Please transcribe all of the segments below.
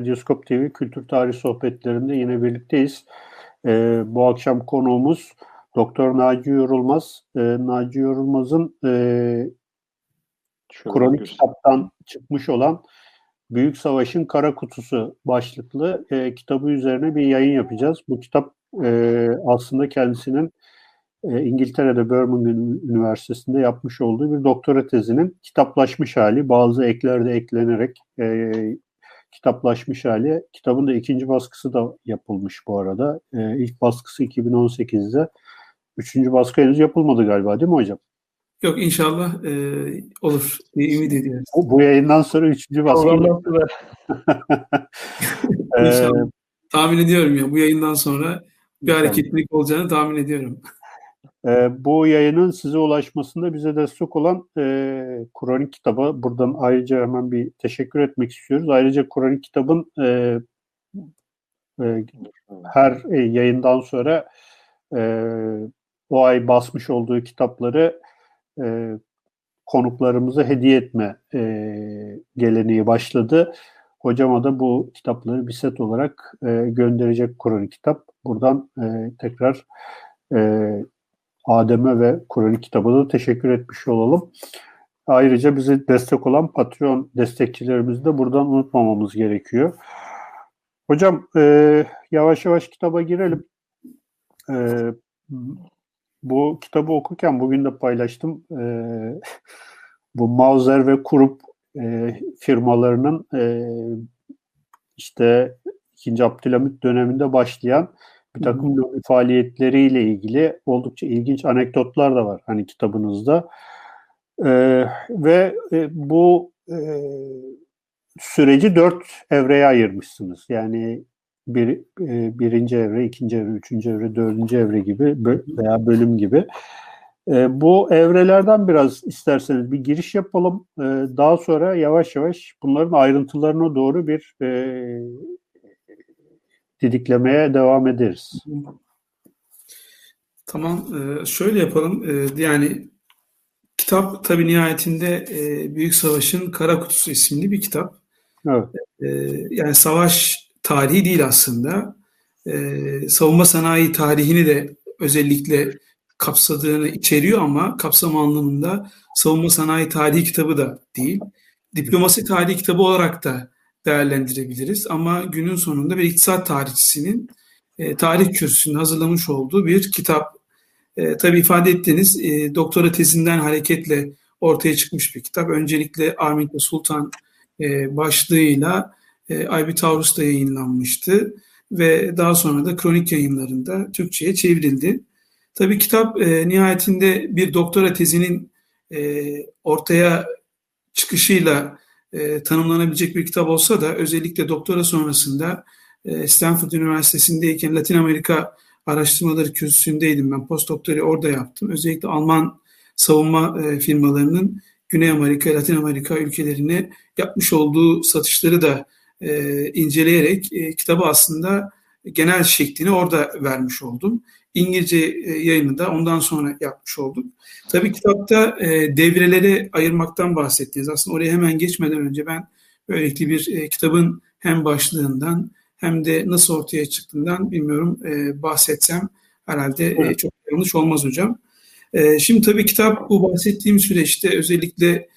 Radyoskop TV Kültür Tarih Sohbetlerinde yine birlikteyiz. Ee, bu akşam konuğumuz Doktor Naci Yorulmaz. Ee, Naci Yorulmaz'ın e, kronik kitaptan çıkmış olan Büyük Savaş'ın Kara Kutusu başlıklı e, kitabı üzerine bir yayın yapacağız. Bu kitap e, aslında kendisinin e, İngiltere'de Birmingham Üniversitesi'nde yapmış olduğu bir doktora tezinin kitaplaşmış hali. Bazı ekler de eklenerek e, kitaplaşmış hali. Kitabın da ikinci baskısı da yapılmış bu arada. E, ilk baskısı 2018'de. Üçüncü baskı henüz yapılmadı galiba değil mi hocam? Yok inşallah e, olur diye ümit ediyoruz. Bu, bu yayından sonra üçüncü baskı. inşallah. Ee, tahmin ediyorum ya bu yayından sonra bir hareketlilik olacağını tahmin ediyorum. E, bu yayının size ulaşmasında bize destek olan e, Kronik kitabı buradan ayrıca hemen bir teşekkür etmek istiyoruz. Ayrıca Kronik kitabın e, e, her e, yayından sonra e, o ay basmış olduğu kitapları e, konuklarımıza hediye etme e, geleneği başladı. Hocama da bu kitapları bir set olarak e, gönderecek Kronik kitap. Buradan e, tekrar e, Adem'e ve Kur'an kitabına teşekkür etmiş olalım. Ayrıca bize destek olan Patreon destekçilerimizi de buradan unutmamamız gerekiyor. Hocam e, yavaş yavaş kitaba girelim. E, bu kitabı okurken bugün de paylaştım. E, bu Mauser ve Kurup e, firmalarının e, işte 2. Abdülhamit döneminde başlayan bir takım lobi faaliyetleriyle ilgili oldukça ilginç anekdotlar da var hani kitabınızda. Ee, ve e, bu e, süreci dört evreye ayırmışsınız. Yani bir, e, birinci evre, ikinci evre, üçüncü evre, dördüncü evre gibi veya bölüm gibi. E, bu evrelerden biraz isterseniz bir giriş yapalım. E, daha sonra yavaş yavaş bunların ayrıntılarına doğru bir e, didiklemeye devam ederiz. Tamam, e, şöyle yapalım. E, yani kitap tabii nihayetinde e, Büyük Savaş'ın Kara Kutusu isimli bir kitap. Evet. Yani savaş tarihi değil aslında. Savunma sanayi tarihini de özellikle kapsadığını içeriyor ama kapsam anlamında savunma sanayi tarihi kitabı da değil. Diplomasi tarihi kitabı olarak da değerlendirebiliriz. Ama günün sonunda bir iktisat tarihçisinin e, tarih kürsüsünde hazırlamış olduğu bir kitap. E, tabii ifade ettiğiniz e, doktora tezinden hareketle ortaya çıkmış bir kitap. Öncelikle Ahmet Sultan e, başlığıyla e, Aybi Taurus'ta yayınlanmıştı ve daha sonra da kronik yayınlarında Türkçe'ye çevrildi. Tabii kitap e, nihayetinde bir doktora tezinin e, ortaya çıkışıyla e, tanımlanabilecek bir kitap olsa da özellikle doktora sonrasında e, Stanford Üniversitesi'ndeyken Latin Amerika araştırmaları kürsüsündeydim ben. Postdoktori orada yaptım. Özellikle Alman savunma e, firmalarının Güney Amerika, Latin Amerika ülkelerine yapmış olduğu satışları da e, inceleyerek e, kitabı aslında genel şeklini orada vermiş oldum. İngilizce e, yayını da ondan sonra yapmış olduk. Tabii kitapta e, devreleri ayırmaktan bahsettiniz. Aslında oraya hemen geçmeden önce ben böylelikle bir e, kitabın hem başlığından hem de nasıl ortaya çıktığından bilmiyorum bahsetsem herhalde e, çok yanlış olmaz hocam. Şimdi tabii kitap bu bahsettiğim süreçte özellikle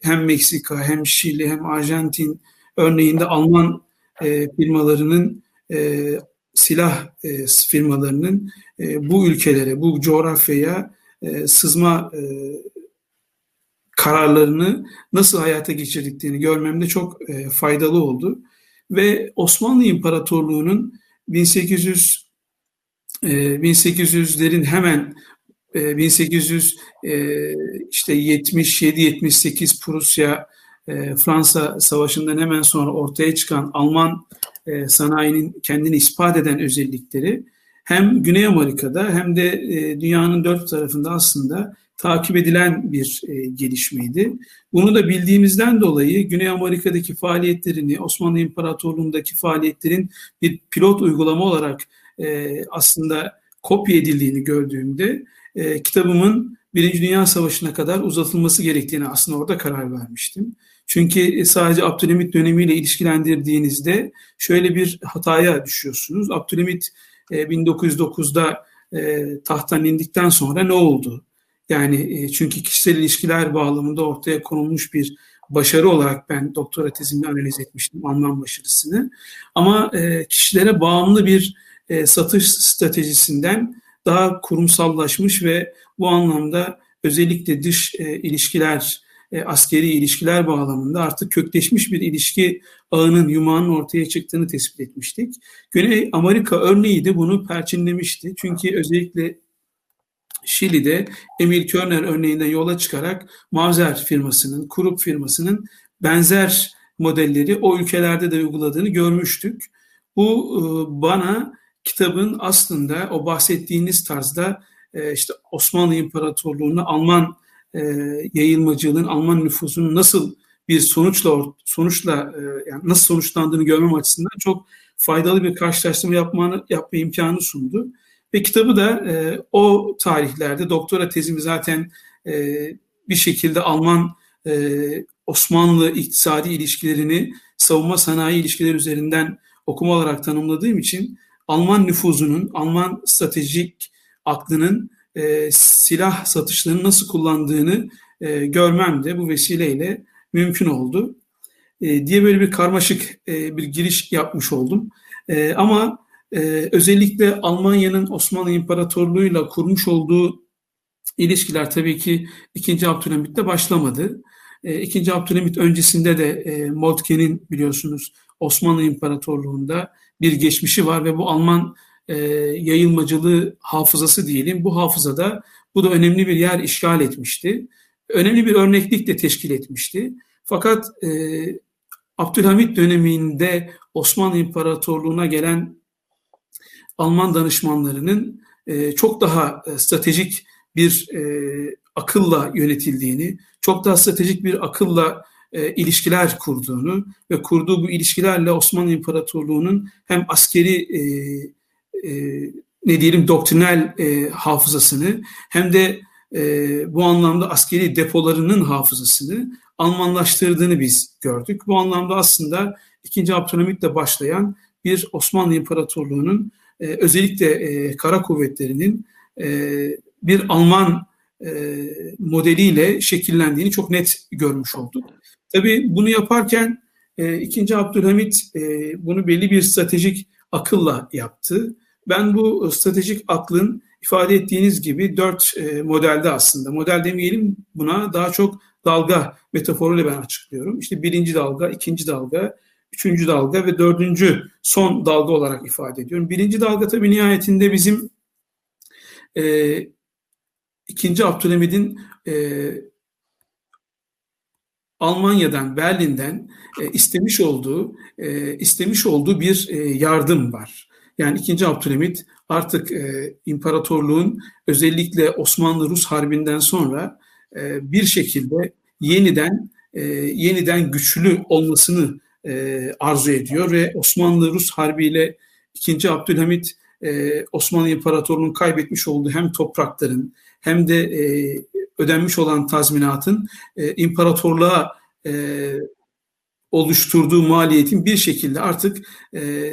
hem Meksika hem Şili hem Arjantin örneğinde Alman firmalarının silah e, firmalarının e, bu ülkelere, bu coğrafyaya e, sızma kararlarını nasıl hayata geçirdiklerini görmemde çok faydalı oldu. Ve Osmanlı İmparatorluğu'nun 1800 e, 1800'lerin hemen e, 1800 e, işte 77-78 Prusya e, Fransa Savaşı'ndan hemen sonra ortaya çıkan Alman e, sanayinin kendini ispat eden özellikleri hem Güney Amerika'da hem de e, dünyanın dört tarafında aslında takip edilen bir e, gelişmeydi. Bunu da bildiğimizden dolayı Güney Amerika'daki faaliyetlerini, Osmanlı İmparatorluğu'ndaki faaliyetlerin bir pilot uygulama olarak e, aslında kopya edildiğini gördüğümde kitabımın Birinci Dünya Savaşı'na kadar uzatılması gerektiğini aslında orada karar vermiştim. Çünkü sadece Abdülhamit dönemiyle ilişkilendirdiğinizde şöyle bir hataya düşüyorsunuz. Abdülhamit 1909'da e, tahttan indikten sonra ne oldu? Yani e, çünkü kişisel ilişkiler bağlamında ortaya konulmuş bir başarı olarak ben doktora tezimde analiz etmiştim Alman başarısını. Ama e, kişilere bağımlı bir e, satış stratejisinden daha kurumsallaşmış ve bu anlamda özellikle dış e, ilişkiler, e, askeri ilişkiler bağlamında artık kökleşmiş bir ilişki ağının, yumağının ortaya çıktığını tespit etmiştik. Güney Amerika örneği de bunu perçinlemişti. Çünkü özellikle Şili'de Emil Körner örneğinden yola çıkarak Mauser firmasının, Krupp firmasının benzer modelleri o ülkelerde de uyguladığını görmüştük. Bu e, bana kitabın aslında o bahsettiğiniz tarzda e, işte Osmanlı İmparatorluğu'nu Alman e, yayılmacılığın, Alman nüfusunun nasıl bir sonuçla sonuçla yani nasıl sonuçlandığını görmem açısından çok faydalı bir karşılaştırma yapmanı, yapma imkanı sundu. Ve kitabı da e, o tarihlerde doktora tezimi zaten e, bir şekilde Alman e, Osmanlı iktisadi ilişkilerini savunma sanayi ilişkileri üzerinden okuma olarak tanımladığım için Alman nüfuzunun, Alman stratejik aklının e, silah satışlarını nasıl kullandığını e, görmem de bu vesileyle mümkün oldu. E, diye böyle bir karmaşık e, bir giriş yapmış oldum. E, ama ee, özellikle Almanya'nın Osmanlı İmparatorluğu'yla kurmuş olduğu ilişkiler tabii ki 2. Abdülhamit'te başlamadı. E, 2. Abdülhamit öncesinde de e, Moltke'nin biliyorsunuz Osmanlı İmparatorluğu'nda bir geçmişi var ve bu Alman e, yayılmacılığı hafızası diyelim. Bu hafızada bu da önemli bir yer işgal etmişti. Önemli bir örneklik de teşkil etmişti. Fakat e, Abdülhamit döneminde Osmanlı İmparatorluğu'na gelen Alman danışmanlarının e, çok daha e, stratejik bir e, akılla yönetildiğini, çok daha stratejik bir akılla e, ilişkiler kurduğunu ve kurduğu bu ilişkilerle Osmanlı İmparatorluğu'nun hem askeri e, e, ne diyelim doktrinal e, hafızasını hem de e, bu anlamda askeri depolarının hafızasını Almanlaştırdığını biz gördük. Bu anlamda aslında 2. Abdülhamit'le başlayan bir Osmanlı İmparatorluğu'nun e, özellikle e, kara kuvvetlerinin e, bir Alman e, modeliyle şekillendiğini çok net görmüş olduk. Tabii bunu yaparken e, 2. Abdülhamit e, bunu belli bir stratejik akılla yaptı. Ben bu stratejik aklın ifade ettiğiniz gibi dört e, modelde aslında, model demeyelim buna daha çok dalga metaforuyla ben açıklıyorum. İşte birinci dalga, ikinci dalga, üçüncü dalga ve dördüncü son dalga olarak ifade ediyorum. Birinci dalga tabii nihayetinde bizim e, ikinci Abdülhamid'in e, Almanya'dan, Berlin'den e, istemiş olduğu e, istemiş olduğu bir e, yardım var. Yani ikinci Abdülhamit artık e, imparatorluğun özellikle Osmanlı-Rus harbinden sonra e, bir şekilde yeniden e, yeniden güçlü olmasını e, arzu ediyor ve Osmanlı-Rus harbiyle 2. Abdülhamit e, Osmanlı İmparatorluğu'nun kaybetmiş olduğu hem toprakların hem de e, ödenmiş olan tazminatın e, imparatorluğa e, oluşturduğu maliyetin bir şekilde artık e,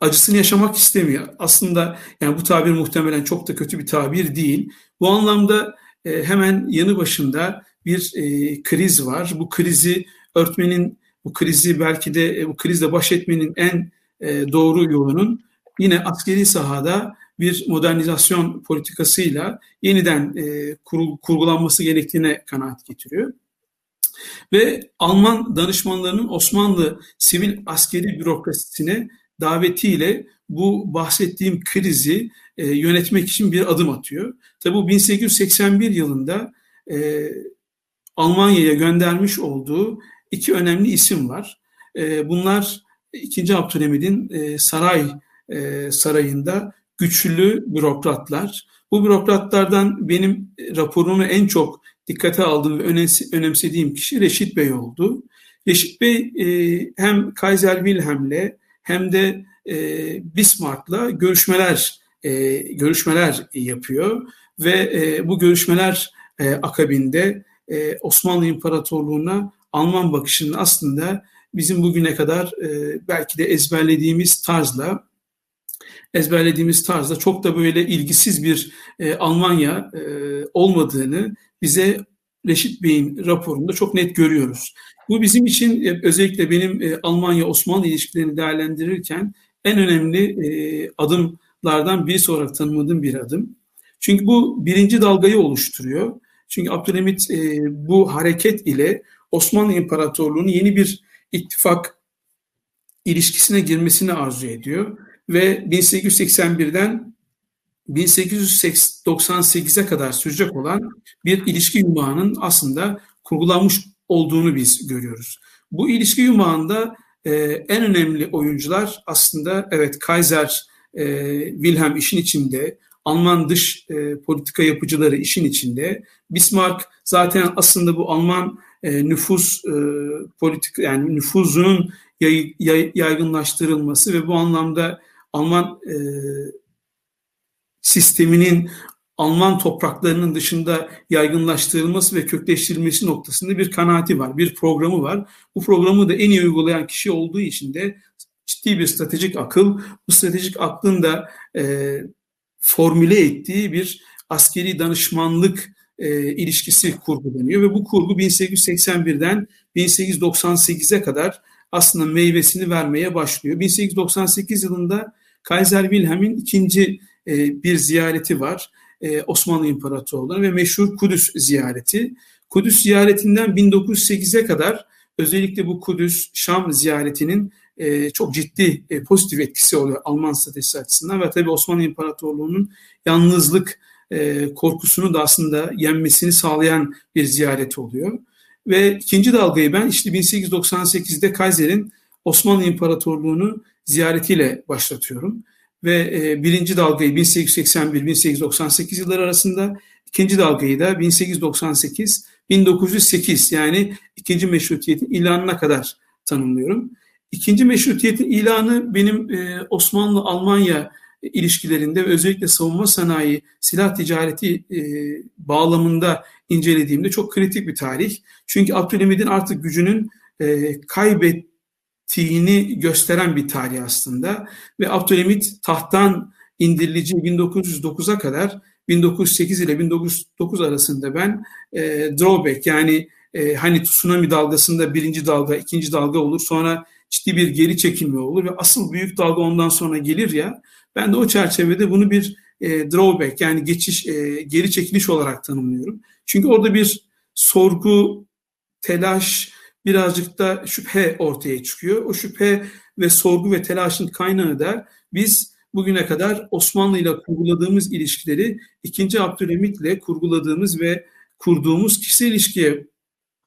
acısını yaşamak istemiyor. Aslında yani bu tabir muhtemelen çok da kötü bir tabir değil. Bu anlamda e, hemen yanı başında bir e, kriz var. Bu krizi örtmenin bu krizi belki de e, bu krizle baş etmenin en e, doğru yolunun yine askeri sahada bir modernizasyon politikasıyla yeniden e, kurgulanması gerektiğine kanaat getiriyor. Ve Alman danışmanlarının Osmanlı sivil askeri bürokrasisine davetiyle bu bahsettiğim krizi e, yönetmek için bir adım atıyor. Tabi bu 1881 yılında e, Almanya'ya göndermiş olduğu iki önemli isim var. E, bunlar 2. Abdülhamid'in e, saray e, sarayında güçlü bürokratlar. Bu bürokratlardan benim raporunu en çok dikkate aldığım ve önemsediğim kişi Reşit Bey oldu. Reşit Bey e, hem Kaiser Wilhelm'le hem de e, Bismarck'la görüşmeler e, görüşmeler yapıyor ve e, bu görüşmeler e, akabinde e, Osmanlı İmparatorluğu'na Alman bakışının aslında bizim bugüne kadar e, belki de ezberlediğimiz tarzla ezberlediğimiz tarzda çok da böyle ilgisiz bir e, Almanya e, olmadığını bize Reşit Bey'in raporunda çok net görüyoruz. Bu bizim için e, özellikle benim e, Almanya-Osmanlı ilişkilerini değerlendirirken en önemli e, adımlardan birisi olarak tanımladığım bir adım. Çünkü bu birinci dalgayı oluşturuyor. Çünkü Abdülhamit bu hareket ile Osmanlı İmparatorluğu'nun yeni bir ittifak ilişkisine girmesini arzu ediyor. Ve 1881'den 1898'e kadar sürecek olan bir ilişki yumağının aslında kurgulanmış olduğunu biz görüyoruz. Bu ilişki yumağında e, en önemli oyuncular aslında evet Kaiser e, Wilhelm işin içinde, Alman dış e, politika yapıcıları işin içinde. Bismarck zaten aslında bu Alman e, nüfus e, politik yani nüfuzunun yay, yay, yaygınlaştırılması ve bu anlamda Alman e, sisteminin Alman topraklarının dışında yaygınlaştırılması ve kökleştirilmesi noktasında bir kanaati var, bir programı var. Bu programı da en iyi uygulayan kişi olduğu için de ciddi bir stratejik akıl, bu stratejik aklın da e, formüle ettiği bir askeri danışmanlık e, ilişkisi kurgulanıyor ve bu kurgu 1881'den 1898'e kadar aslında meyvesini vermeye başlıyor. 1898 yılında Kaiser Wilhelm'in ikinci e, bir ziyareti var. E, Osmanlı İmparatorluğu'na ve meşhur Kudüs ziyareti. Kudüs ziyaretinden 1908'e kadar özellikle bu Kudüs Şam ziyaretinin e, çok ciddi e, pozitif etkisi oluyor Alman stratejisi açısından ve tabii Osmanlı İmparatorluğu'nun yalnızlık e, korkusunu da aslında yenmesini sağlayan bir ziyaret oluyor. Ve ikinci dalgayı ben işte 1898'de Kaiser'in Osmanlı İmparatorluğu'nu ziyaretiyle başlatıyorum. Ve e, birinci dalgayı 1881-1898 yılları arasında, ikinci dalgayı da 1898-1908 yani ikinci meşrutiyetin ilanına kadar tanımlıyorum. İkinci meşrutiyetin ilanı benim e, Osmanlı-Almanya ilişkilerinde ve özellikle savunma sanayi, silah ticareti e, bağlamında incelediğimde çok kritik bir tarih. Çünkü Abdülhamid'in artık gücünün e, kaybettiğini gösteren bir tarih aslında. Ve Abdülhamid tahttan indirilici 1909'a kadar 1908 ile 1909 arasında ben e, drawback yani e, hani tsunami dalgasında birinci dalga, ikinci dalga olur sonra ciddi bir geri çekilme olur ve asıl büyük dalga ondan sonra gelir ya ben de o çerçevede bunu bir e, drawback yani geçiş e, geri çekiliş olarak tanımlıyorum. Çünkü orada bir sorgu, telaş, birazcık da şüphe ortaya çıkıyor. O şüphe ve sorgu ve telaşın kaynağı da biz bugüne kadar Osmanlı ile kurguladığımız ilişkileri 2. Abdülhamit ile kurguladığımız ve kurduğumuz kişisel ilişkiye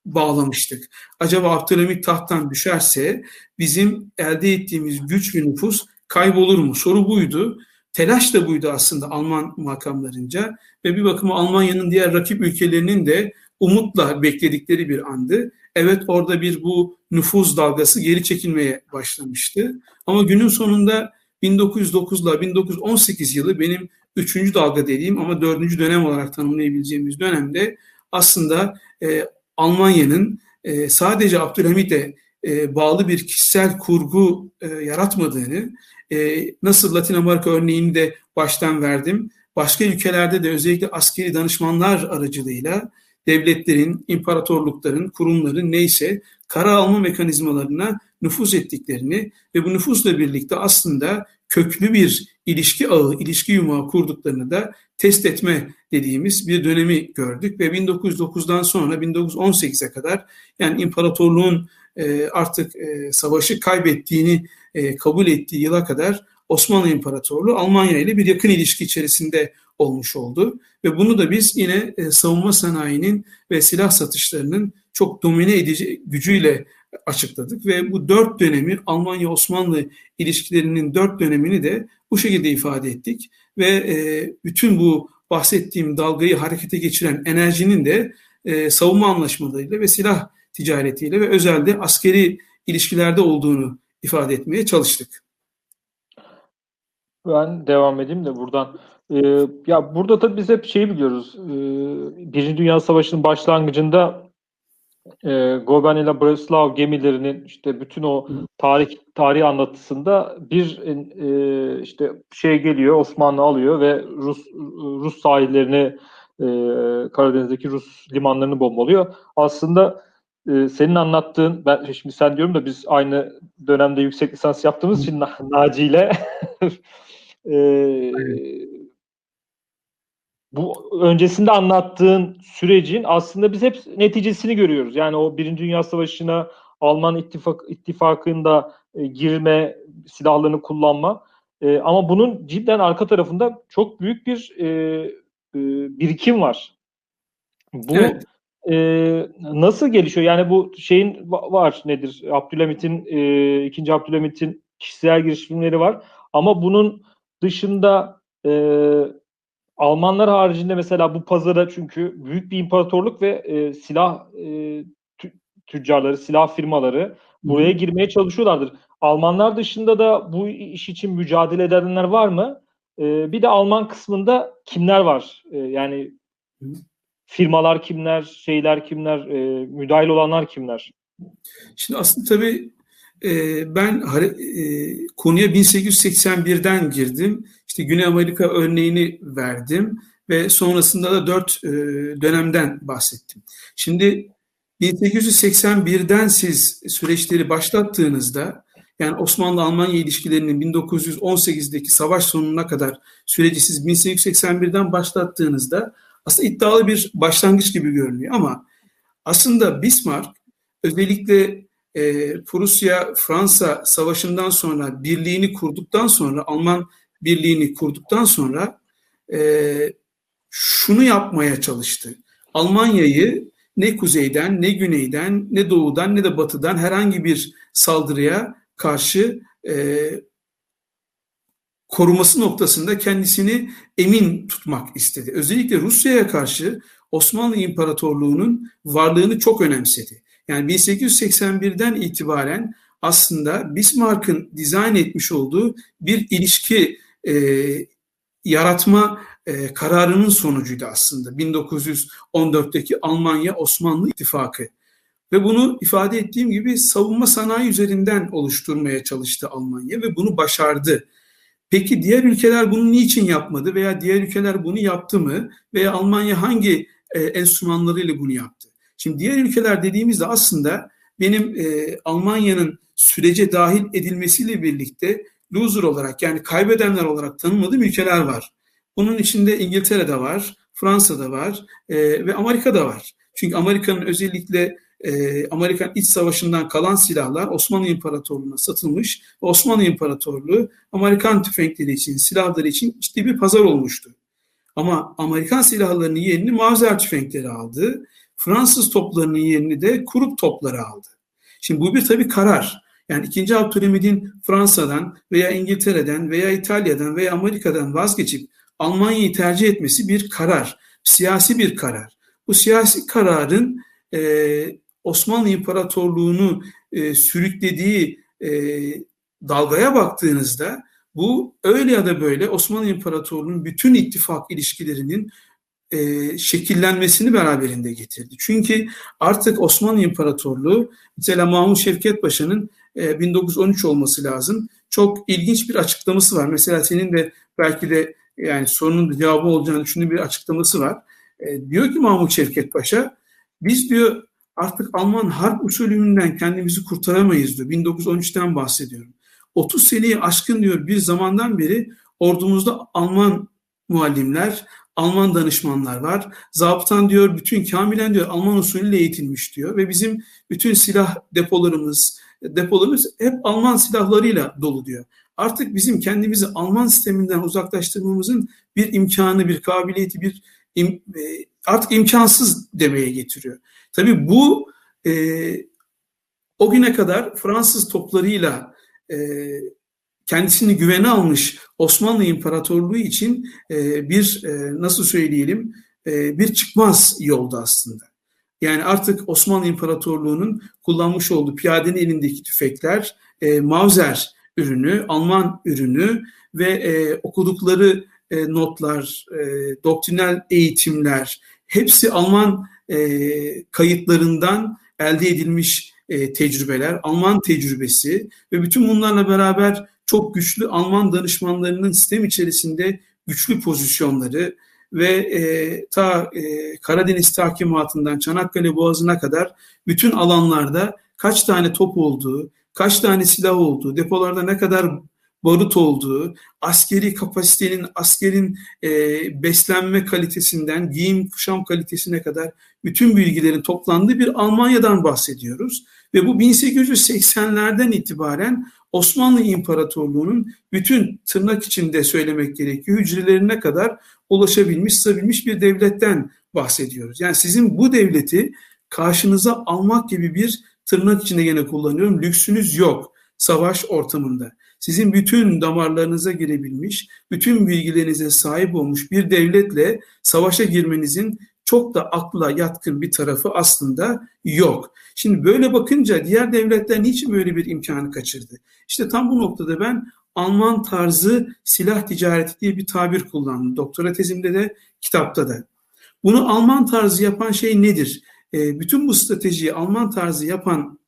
bağlamıştık. Acaba Abdülhamit tahttan düşerse bizim elde ettiğimiz güç ve nüfus kaybolur mu? Soru buydu. Telaş da buydu aslında Alman makamlarınca ve bir bakıma Almanya'nın diğer rakip ülkelerinin de umutla bekledikleri bir andı. Evet orada bir bu nüfuz dalgası geri çekilmeye başlamıştı. Ama günün sonunda 1909 ile 1918 yılı benim üçüncü dalga dediğim ama dördüncü dönem olarak tanımlayabileceğimiz dönemde aslında e, Almanya'nın e, sadece Abdülhamit'e e, bağlı bir kişisel kurgu e, yaratmadığını, e, nasıl Latin Amerika örneğini de baştan verdim, başka ülkelerde de özellikle askeri danışmanlar aracılığıyla devletlerin, imparatorlukların, kurumların neyse kara alma mekanizmalarına nüfuz ettiklerini ve bu nüfuzla birlikte aslında köklü bir ilişki ağı, ilişki yumağı kurduklarını da test etme dediğimiz bir dönemi gördük ve 1909'dan sonra 1918'e kadar yani imparatorluğun e, artık e, savaşı kaybettiğini e, kabul ettiği yıla kadar Osmanlı İmparatorluğu Almanya ile bir yakın ilişki içerisinde olmuş oldu. Ve bunu da biz yine savunma sanayinin ve silah satışlarının çok domine edici gücüyle açıkladık. Ve bu dört dönemi Almanya-Osmanlı ilişkilerinin dört dönemini de bu şekilde ifade ettik. Ve bütün bu bahsettiğim dalgayı harekete geçiren enerjinin de savunma anlaşmalarıyla ve silah ticaretiyle ve özelde askeri ilişkilerde olduğunu ifade etmeye çalıştık. Ben devam edeyim de buradan. Ee, ya burada tabii biz hep şeyi biliyoruz. Ee, Birinci Dünya Savaşı'nın başlangıcında e, Goben ile Breslav gemilerinin işte bütün o tarih tarih anlatısında bir e, işte şey geliyor Osmanlı alıyor ve Rus Rus sahillerini e, Karadeniz'deki Rus limanlarını bombalıyor. Aslında e, senin anlattığın ben şimdi sen diyorum da biz aynı dönemde yüksek lisans yaptığımız için Naci ile e, bu öncesinde anlattığın sürecin aslında biz hep neticesini görüyoruz. Yani o Birinci Dünya Savaşı'na Alman ittifak, ittifakında e, girme, silahlarını kullanma. E, ama bunun cidden arka tarafında çok büyük bir e, e, birikim var. Bu evet. e, nasıl gelişiyor? Yani bu şeyin var nedir? Abdülhamit'in e, ikinci Abdülhamit'in kişisel girişimleri var. Ama bunun dışında e, Almanlar haricinde mesela bu pazara çünkü büyük bir imparatorluk ve e, silah e, tüccarları, silah firmaları buraya girmeye çalışıyorlardır. Almanlar dışında da bu iş için mücadele edenler var mı? E, bir de Alman kısmında kimler var? E, yani firmalar kimler, şeyler kimler, e, müdahil olanlar kimler? Şimdi aslında tabii ben e, konuya 1881'den girdim. İşte Güney Amerika örneğini verdim ve sonrasında da dört e, dönemden bahsettim. Şimdi 1881'den siz süreçleri başlattığınızda yani Osmanlı-Almanya ilişkilerinin 1918'deki savaş sonuna kadar süreci siz 1881'den başlattığınızda aslında iddialı bir başlangıç gibi görünüyor ama aslında Bismarck özellikle e, Prusya-Fransa savaşından sonra birliğini kurduktan sonra Alman birliğini kurduktan sonra e, şunu yapmaya çalıştı. Almanya'yı ne kuzeyden, ne güneyden, ne doğudan, ne de batıdan herhangi bir saldırıya karşı e, koruması noktasında kendisini emin tutmak istedi. Özellikle Rusya'ya karşı Osmanlı İmparatorluğu'nun varlığını çok önemsedi. Yani 1881'den itibaren aslında Bismarck'ın dizayn etmiş olduğu bir ilişki e, yaratma e, kararının sonucuydu aslında 1914'teki Almanya-Osmanlı ittifakı. Ve bunu ifade ettiğim gibi savunma sanayi üzerinden oluşturmaya çalıştı Almanya ve bunu başardı. Peki diğer ülkeler bunu niçin yapmadı veya diğer ülkeler bunu yaptı mı veya Almanya hangi e, enstrümanlarıyla bunu yaptı? Şimdi diğer ülkeler dediğimizde aslında benim e, Almanya'nın sürece dahil edilmesiyle birlikte loser olarak yani kaybedenler olarak tanımladığım ülkeler var. Bunun içinde İngiltere'de var, Fransa'da var e, ve Amerika'da var. Çünkü Amerika'nın özellikle e, Amerikan İç Savaşı'ndan kalan silahlar Osmanlı İmparatorluğu'na satılmış. Osmanlı İmparatorluğu Amerikan tüfekleri için, silahları için ciddi bir pazar olmuştu. Ama Amerikan silahlarının yerini Mauser tüfekleri aldı. Fransız toplarının yerini de Krupp topları aldı. Şimdi bu bir tabii karar. Yani 2. Abdülhamid'in Fransa'dan veya İngiltere'den veya İtalya'dan veya Amerika'dan vazgeçip Almanya'yı tercih etmesi bir karar. Siyasi bir karar. Bu siyasi kararın e, Osmanlı İmparatorluğu'nu e, sürüklediği e, dalgaya baktığınızda bu öyle ya da böyle Osmanlı İmparatorluğu'nun bütün ittifak ilişkilerinin e, şekillenmesini beraberinde getirdi. Çünkü artık Osmanlı İmparatorluğu mesela Mahmut Şevket Paşa'nın e, 1913 olması lazım. Çok ilginç bir açıklaması var. Mesela senin de belki de yani sorunun cevabı olacağını düşündüğüm bir açıklaması var. E, diyor ki Mahmut Şevket Paşa biz diyor artık Alman harp usulünden kendimizi kurtaramayız diyor. 1913'ten bahsediyorum. 30 seneyi aşkın diyor bir zamandan beri ordumuzda Alman muallimler, Alman danışmanlar var. Zabıtan diyor bütün kamilen diyor Alman usulüyle eğitilmiş diyor ve bizim bütün silah depolarımız, depolarımız hep Alman silahlarıyla dolu diyor. Artık bizim kendimizi Alman sisteminden uzaklaştırmamızın bir imkanı, bir kabiliyeti, bir im, e, artık imkansız demeye getiriyor. Tabii bu e, o güne kadar Fransız toplarıyla e, kendisini güvene almış Osmanlı İmparatorluğu için e, bir e, nasıl söyleyelim e, bir çıkmaz yolda aslında. Yani artık Osmanlı İmparatorluğu'nun kullanmış olduğu piyadenin elindeki tüfekler Mauser ürünü, Alman ürünü ve okudukları notlar, doktrinal eğitimler hepsi Alman kayıtlarından elde edilmiş tecrübeler, Alman tecrübesi ve bütün bunlarla beraber çok güçlü Alman danışmanlarının sistem içerisinde güçlü pozisyonları ve e, ta e, Karadeniz tahkimatından Çanakkale Boğazı'na kadar bütün alanlarda kaç tane top olduğu, kaç tane silah olduğu, depolarda ne kadar barut olduğu, askeri kapasitenin, askerin e, beslenme kalitesinden, giyim kuşam kalitesine kadar bütün bilgilerin toplandığı bir Almanya'dan bahsediyoruz. Ve bu 1880'lerden itibaren Osmanlı İmparatorluğu'nun bütün tırnak içinde söylemek gerekiyor hücrelerine kadar ulaşabilmiş, sığabilmiş bir devletten bahsediyoruz. Yani sizin bu devleti karşınıza almak gibi bir tırnak içinde yine kullanıyorum lüksünüz yok savaş ortamında. Sizin bütün damarlarınıza girebilmiş, bütün bilgilerinize sahip olmuş bir devletle savaşa girmenizin çok da akla yatkın bir tarafı aslında yok. Şimdi böyle bakınca diğer devletler niçin böyle bir imkanı kaçırdı? İşte tam bu noktada ben Alman tarzı silah ticareti diye bir tabir kullandım. Doktora tezimde de kitapta da. Bunu Alman tarzı yapan şey nedir? E, bütün bu stratejiyi Alman tarzı yapan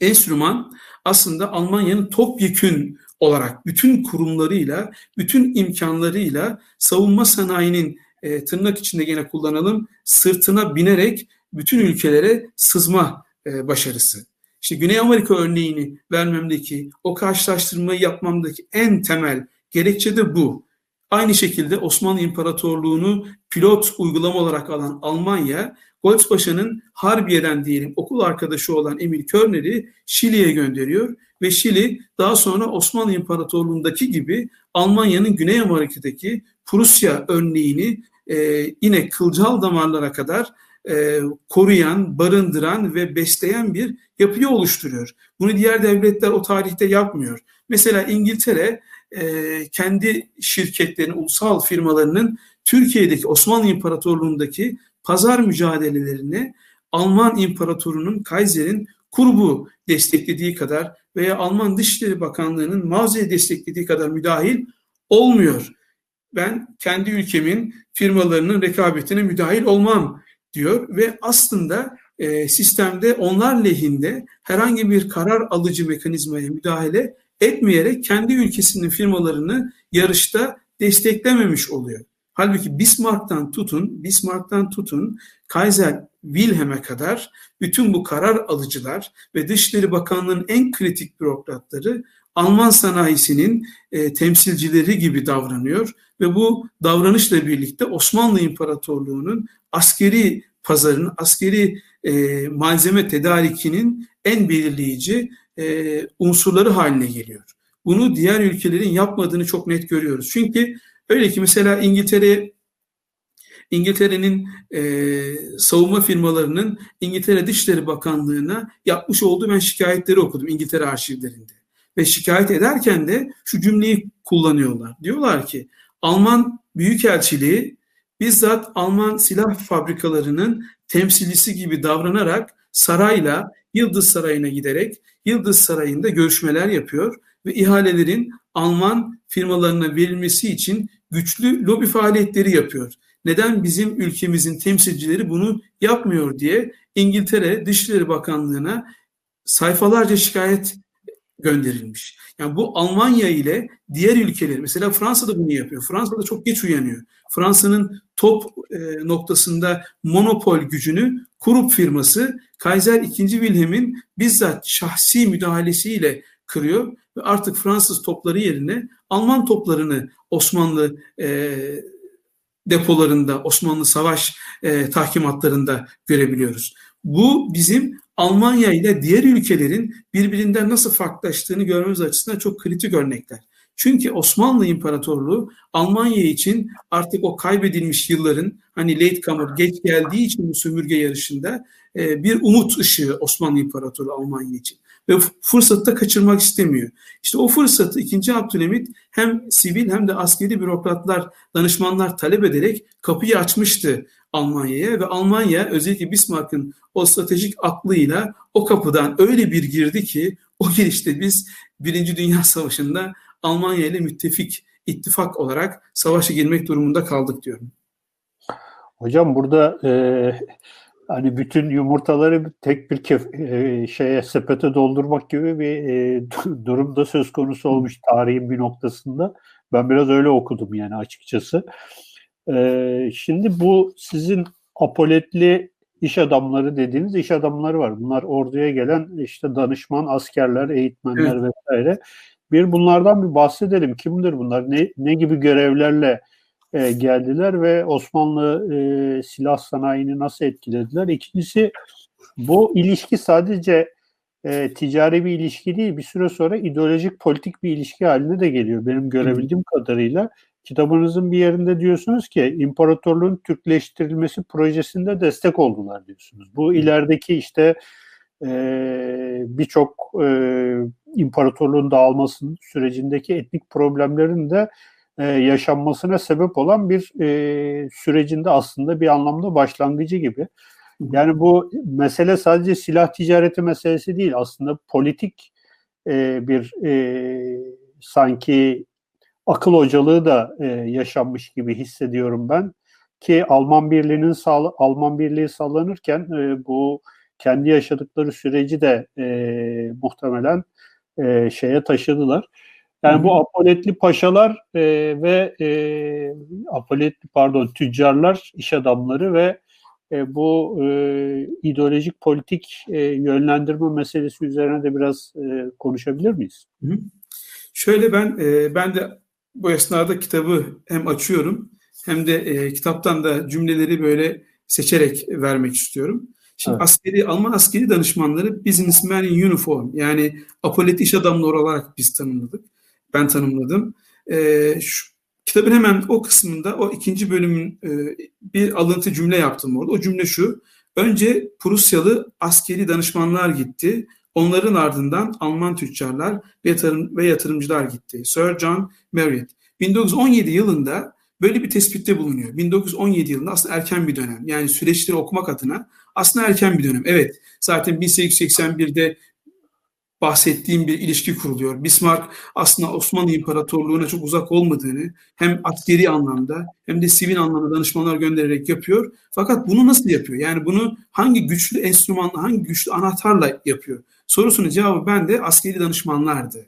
enstrüman aslında Almanya'nın topyekün olarak bütün kurumlarıyla, bütün imkanlarıyla savunma sanayinin e, tırnak içinde gene kullanalım sırtına binerek bütün ülkelere sızma e, başarısı. İşte Güney Amerika örneğini vermemdeki, o karşılaştırmayı yapmamdaki en temel gerekçe de bu. Aynı şekilde Osmanlı İmparatorluğu'nu pilot uygulama olarak alan Almanya, Goldspaşa'nın Harbiye'den diyelim okul arkadaşı olan Emil Körner'i Şili'ye gönderiyor ve Şili daha sonra Osmanlı İmparatorluğu'ndaki gibi Almanya'nın Güney Amerika'daki Prusya örneğini e, yine kılcal damarlara kadar e, koruyan, barındıran ve besleyen bir yapıyı oluşturuyor. Bunu diğer devletler o tarihte yapmıyor. Mesela İngiltere e, kendi şirketlerinin, ulusal firmalarının Türkiye'deki Osmanlı İmparatorluğu'ndaki pazar mücadelelerini Alman İmparatoru'nun, Kaiser'in kurbu desteklediği kadar veya Alman Dışişleri Bakanlığı'nın Mause'yi desteklediği kadar müdahil olmuyor. Ben kendi ülkemin firmalarının rekabetine müdahil olmam diyor ve aslında e, sistemde onlar lehinde herhangi bir karar alıcı mekanizmaya müdahale etmeyerek kendi ülkesinin firmalarını yarışta desteklememiş oluyor. Halbuki Bismarck'tan tutun, Bismarck'tan tutun Kaiser Wilhelm'e kadar bütün bu karar alıcılar ve Dışişleri Bakanlığı'nın en kritik bürokratları Alman sanayisinin e, temsilcileri gibi davranıyor ve bu davranışla birlikte Osmanlı İmparatorluğu'nun askeri pazarının, askeri e, malzeme tedarikinin en belirleyici e, unsurları haline geliyor. Bunu diğer ülkelerin yapmadığını çok net görüyoruz. Çünkü öyle ki mesela İngiltere İngiltere'nin e, savunma firmalarının İngiltere Dışişleri Bakanlığı'na yapmış olduğu ben şikayetleri okudum İngiltere arşivlerinde. Ve şikayet ederken de şu cümleyi kullanıyorlar. Diyorlar ki Alman Büyükelçiliği bizzat Alman silah fabrikalarının temsilcisi gibi davranarak sarayla Yıldız Sarayı'na giderek Yıldız Sarayı'nda görüşmeler yapıyor ve ihalelerin Alman firmalarına verilmesi için güçlü lobi faaliyetleri yapıyor. Neden bizim ülkemizin temsilcileri bunu yapmıyor diye İngiltere Dışişleri Bakanlığı'na sayfalarca şikayet gönderilmiş. Yani bu Almanya ile diğer ülkeler mesela Fransa da bunu yapıyor. Fransa da çok geç uyanıyor. Fransa'nın top e, noktasında monopol gücünü Kurup firması Kaiser II. Wilhelm'in bizzat şahsi müdahalesiyle kırıyor ve artık Fransız topları yerine Alman toplarını Osmanlı e, depolarında, Osmanlı savaş e, tahkimatlarında görebiliyoruz. Bu bizim Almanya ile diğer ülkelerin birbirinden nasıl farklılaştığını görmemiz açısından çok kritik örnekler. Çünkü Osmanlı İmparatorluğu Almanya için artık o kaybedilmiş yılların hani late comer geç geldiği için bu sömürge yarışında e, bir umut ışığı Osmanlı İmparatoru Almanya için. Ve fırsatı da kaçırmak istemiyor. İşte o fırsatı 2. Abdülhamit hem sivil hem de askeri bürokratlar, danışmanlar talep ederek kapıyı açmıştı Almanya'ya ve Almanya özellikle Bismarck'ın o stratejik aklıyla o kapıdan öyle bir girdi ki o girişte biz Birinci Dünya Savaşı'nda Almanya ile müttefik ittifak olarak savaşa girmek durumunda kaldık diyorum. Hocam burada e, hani bütün yumurtaları tek bir kef, e, şeye sepete doldurmak gibi bir e, durumda söz konusu olmuş tarihin bir noktasında. Ben biraz öyle okudum yani açıkçası. E, şimdi bu sizin apoletli iş adamları dediğiniz iş adamları var. Bunlar orduya gelen işte danışman, askerler, eğitmenler evet. vesaire. Bir bunlardan bir bahsedelim. Kimdir bunlar? Ne, ne gibi görevlerle e, geldiler ve Osmanlı e, silah sanayini nasıl etkilediler? İkincisi bu ilişki sadece e, ticari bir ilişki değil bir süre sonra ideolojik politik bir ilişki haline de geliyor benim görebildiğim kadarıyla. Kitabınızın bir yerinde diyorsunuz ki imparatorluğun Türkleştirilmesi projesinde destek oldular diyorsunuz. Bu ilerideki işte e, birçok e, imparatorluğun dağılmasının sürecindeki etnik problemlerin de e, yaşanmasına sebep olan bir e, sürecinde aslında bir anlamda başlangıcı gibi. Yani bu mesele sadece silah ticareti meselesi değil aslında politik e, bir e, sanki akıl hocalığı da e, yaşanmış gibi hissediyorum ben ki Alman Birliği'nin sağ, Alman Birliği sağlanırken e, bu kendi yaşadıkları süreci de e, muhtemelen e, şeye taşıdılar. Yani bu apoletli paşalar e, ve e, apoletli pardon tüccarlar, iş adamları ve e, bu e, ideolojik politik e, yönlendirme meselesi üzerine de biraz e, konuşabilir miyiz? Hı. Şöyle ben e, ben de bu esnada kitabı hem açıyorum hem de e, kitaptan da cümleleri böyle seçerek vermek istiyorum. Şimdi evet. askeri Alman askeri danışmanları businessman in uniform yani apolet iş adamları olarak biz tanımladık. Ben tanımladım. E, şu, kitabın hemen o kısmında o ikinci bölümün e, bir alıntı cümle yaptım orada. O cümle şu. Önce Prusyalı askeri danışmanlar gitti. Onların ardından Alman tüccarlar ve, yatırım, ve yatırımcılar gitti. Sir John Marriott. 1917 yılında böyle bir tespitte bulunuyor. 1917 yılında aslında erken bir dönem. Yani süreçleri okumak adına aslında erken bir dönem. Evet zaten 1881'de bahsettiğim bir ilişki kuruluyor. Bismarck aslında Osmanlı İmparatorluğu'na çok uzak olmadığını hem askeri anlamda hem de sivil anlamda danışmanlar göndererek yapıyor. Fakat bunu nasıl yapıyor? Yani bunu hangi güçlü enstrümanla, hangi güçlü anahtarla yapıyor? Sorusunun cevabı ben de askeri danışmanlardı.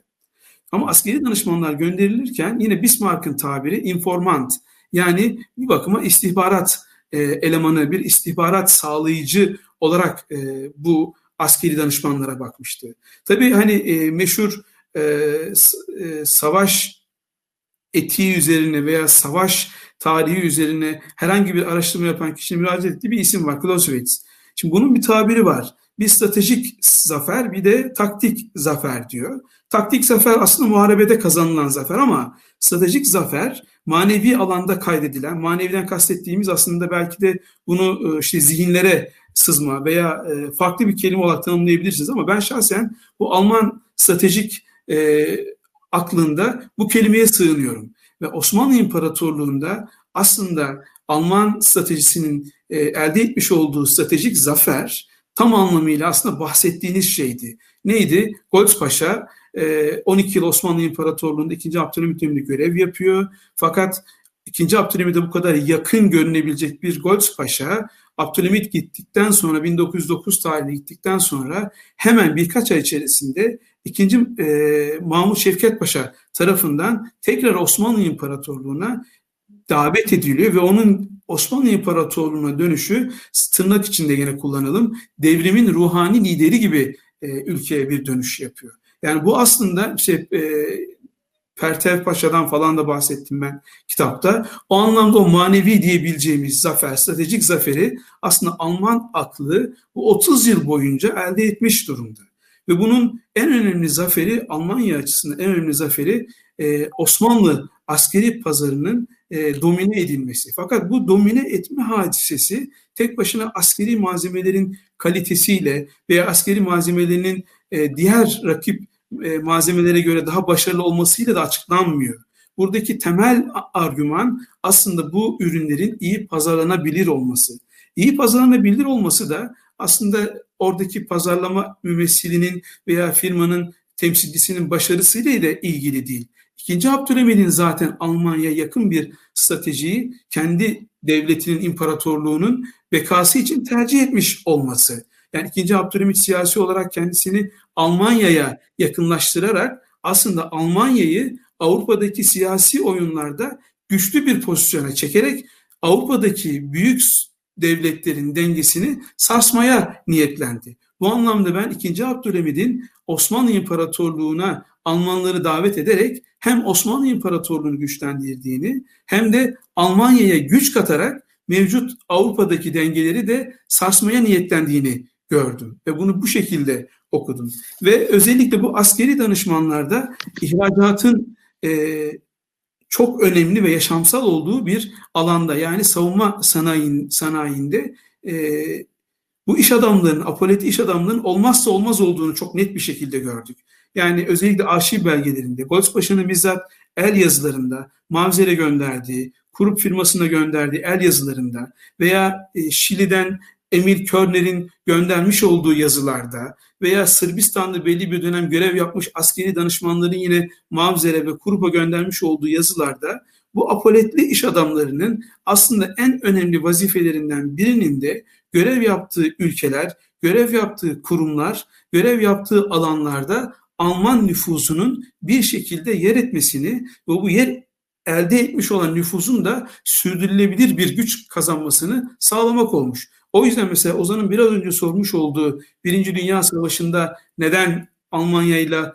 Ama askeri danışmanlar gönderilirken yine Bismarck'ın tabiri informant yani bir bakıma istihbarat e, elemanı, bir istihbarat sağlayıcı olarak e, bu askeri danışmanlara bakmıştı. Tabii hani e, meşhur e, e, savaş etiği üzerine veya savaş tarihi üzerine herhangi bir araştırma yapan kişinin müracaat ettiği bir isim var. Clausewitz. Şimdi bunun bir tabiri var. Bir stratejik zafer bir de taktik zafer diyor. Taktik zafer aslında muharebede kazanılan zafer ama stratejik zafer manevi alanda kaydedilen, maneviden kastettiğimiz aslında belki de bunu işte zihinlere sızma veya e, farklı bir kelime olarak tanımlayabilirsiniz ama ben şahsen bu Alman stratejik e, aklında bu kelimeye sığınıyorum. Ve Osmanlı İmparatorluğu'nda aslında Alman stratejisinin e, elde etmiş olduğu stratejik zafer tam anlamıyla aslında bahsettiğiniz şeydi. Neydi? Goltz Paşa 12 yıl Osmanlı İmparatorluğu'nda 2. Abdülhamit döneminde görev yapıyor. Fakat 2. Abdülhamit'e bu kadar yakın görünebilecek bir Goltz Paşa Abdülhamit gittikten sonra 1909 tarihli gittikten sonra hemen birkaç ay içerisinde ikinci e, Mahmut Şevket Paşa tarafından tekrar Osmanlı İmparatorluğu'na davet ediliyor ve onun Osmanlı İmparatorluğu'na dönüşü tırnak içinde yine kullanalım devrimin ruhani lideri gibi e, ülkeye bir dönüş yapıyor. Yani bu aslında şey e, Pertev Paşa'dan falan da bahsettim ben kitapta. O anlamda o manevi diyebileceğimiz zafer, stratejik zaferi aslında Alman aklı bu 30 yıl boyunca elde etmiş durumda. Ve bunun en önemli zaferi Almanya açısından en önemli zaferi e, Osmanlı askeri pazarının e, domine edilmesi. Fakat bu domine etme hadisesi tek başına askeri malzemelerin kalitesiyle veya askeri malzemelerinin e, diğer rakip e, malzemelere göre daha başarılı olmasıyla da açıklanmıyor. Buradaki temel argüman aslında bu ürünlerin iyi pazarlanabilir olması. İyi pazarlanabilir olması da aslında oradaki pazarlama mümessilinin veya firmanın temsilcisinin başarısıyla da ilgili değil. İkinci Abdülhamid'in zaten Almanya yakın bir stratejiyi kendi devletinin, imparatorluğunun bekası için tercih etmiş olması. Yani 2. Abdülhamit siyasi olarak kendisini Almanya'ya yakınlaştırarak aslında Almanya'yı Avrupa'daki siyasi oyunlarda güçlü bir pozisyona çekerek Avrupa'daki büyük devletlerin dengesini sarsmaya niyetlendi. Bu anlamda ben 2. Abdülhamid'in Osmanlı İmparatorluğu'na Almanları davet ederek hem Osmanlı İmparatorluğu'nu güçlendirdiğini hem de Almanya'ya güç katarak mevcut Avrupa'daki dengeleri de sarsmaya niyetlendiğini gördüm ve bunu bu şekilde okudum. Ve özellikle bu askeri danışmanlarda ihracatın e, çok önemli ve yaşamsal olduğu bir alanda yani savunma sanayin, sanayinde e, bu iş adamlarının, apolet iş adamlarının olmazsa olmaz olduğunu çok net bir şekilde gördük. Yani özellikle arşiv belgelerinde, Goldspaşa'nın bizzat el yazılarında, Mavzer'e gönderdiği, kurup firmasına gönderdiği el yazılarında veya e, Şili'den Emil Körner'in göndermiş olduğu yazılarda veya Sırbistan'da belli bir dönem görev yapmış askeri danışmanların yine Mavzer'e ve Kurup'a göndermiş olduğu yazılarda bu apoletli iş adamlarının aslında en önemli vazifelerinden birinin de görev yaptığı ülkeler, görev yaptığı kurumlar, görev yaptığı alanlarda Alman nüfusunun bir şekilde yer etmesini ve bu yer elde etmiş olan nüfusun da sürdürülebilir bir güç kazanmasını sağlamak olmuş. O yüzden mesela Ozan'ın biraz önce sormuş olduğu Birinci Dünya Savaşı'nda neden Almanya ile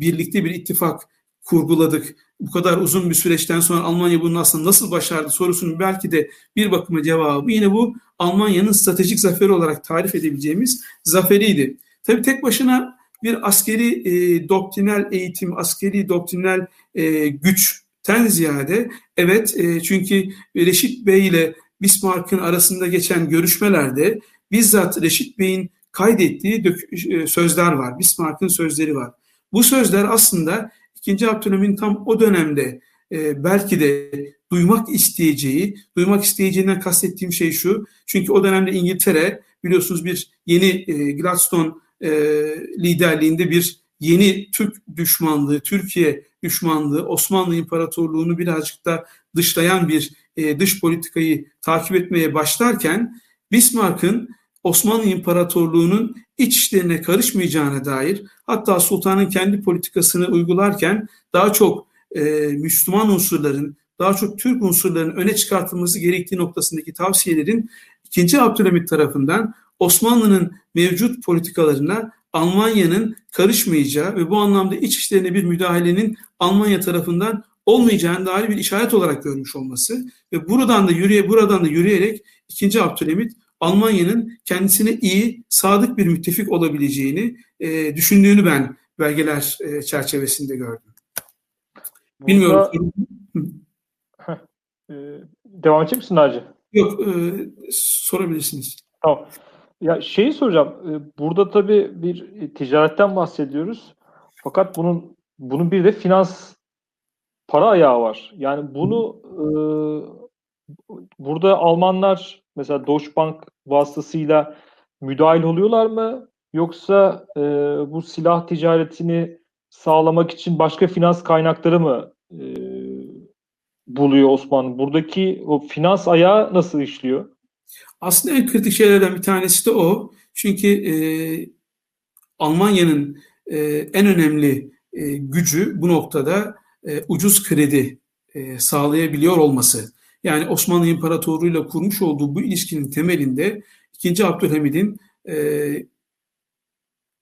birlikte bir ittifak kurguladık? Bu kadar uzun bir süreçten sonra Almanya bunu aslında nasıl başardı sorusunun belki de bir bakıma cevabı yine bu Almanya'nın stratejik zaferi olarak tarif edebileceğimiz zaferiydi. Tabii tek başına bir askeri e, doktrinal eğitim, askeri doktrinal e, güçten ziyade evet e, çünkü Reşit Bey ile Bismarck'ın arasında geçen görüşmelerde bizzat Reşit Bey'in kaydettiği e, sözler var. Bismarck'ın sözleri var. Bu sözler aslında 2. Abdülhamid'in tam o dönemde e, belki de duymak isteyeceği, duymak isteyeceğinden kastettiğim şey şu. Çünkü o dönemde İngiltere biliyorsunuz bir yeni e, Gladstone liderliğinde bir yeni Türk düşmanlığı, Türkiye düşmanlığı, Osmanlı İmparatorluğunu birazcık da dışlayan bir e, dış politikayı takip etmeye başlarken Bismarck'ın Osmanlı İmparatorluğu'nun iç işlerine karışmayacağına dair hatta sultanın kendi politikasını uygularken daha çok e, Müslüman unsurların, daha çok Türk unsurlarının öne çıkartılması gerektiği noktasındaki tavsiyelerin 2. Abdülhamit tarafından Osmanlı'nın mevcut politikalarına Almanya'nın karışmayacağı ve bu anlamda iç işlerine bir müdahalenin Almanya tarafından olmayacağını dair bir işaret olarak görmüş olması ve buradan da yürüye buradan da yürüyerek 2. Abdülhamit Almanya'nın kendisine iyi, sadık bir müttefik olabileceğini e, düşündüğünü ben belgeler e, çerçevesinde gördüm. Burada... Bilmiyorum. e, devam edecek misin Naci? Yok, e, sorabilirsiniz. Tamam. Ya şeyi soracağım. E, burada tabii bir ticaretten bahsediyoruz. Fakat bunun bunun bir de finans para ayağı var. Yani bunu e, burada Almanlar mesela Deutsche Bank vasıtasıyla müdahil oluyorlar mı? Yoksa e, bu silah ticaretini sağlamak için başka finans kaynakları mı e, buluyor Osmanlı? Buradaki o finans ayağı nasıl işliyor? Aslında en kritik şeylerden bir tanesi de o. Çünkü e, Almanya'nın e, en önemli e, gücü bu noktada e, ucuz kredi e, sağlayabiliyor olması. Yani Osmanlı İmparatorluğu ile kurmuş olduğu bu ilişkinin temelinde 2. Abdülhamid'in e,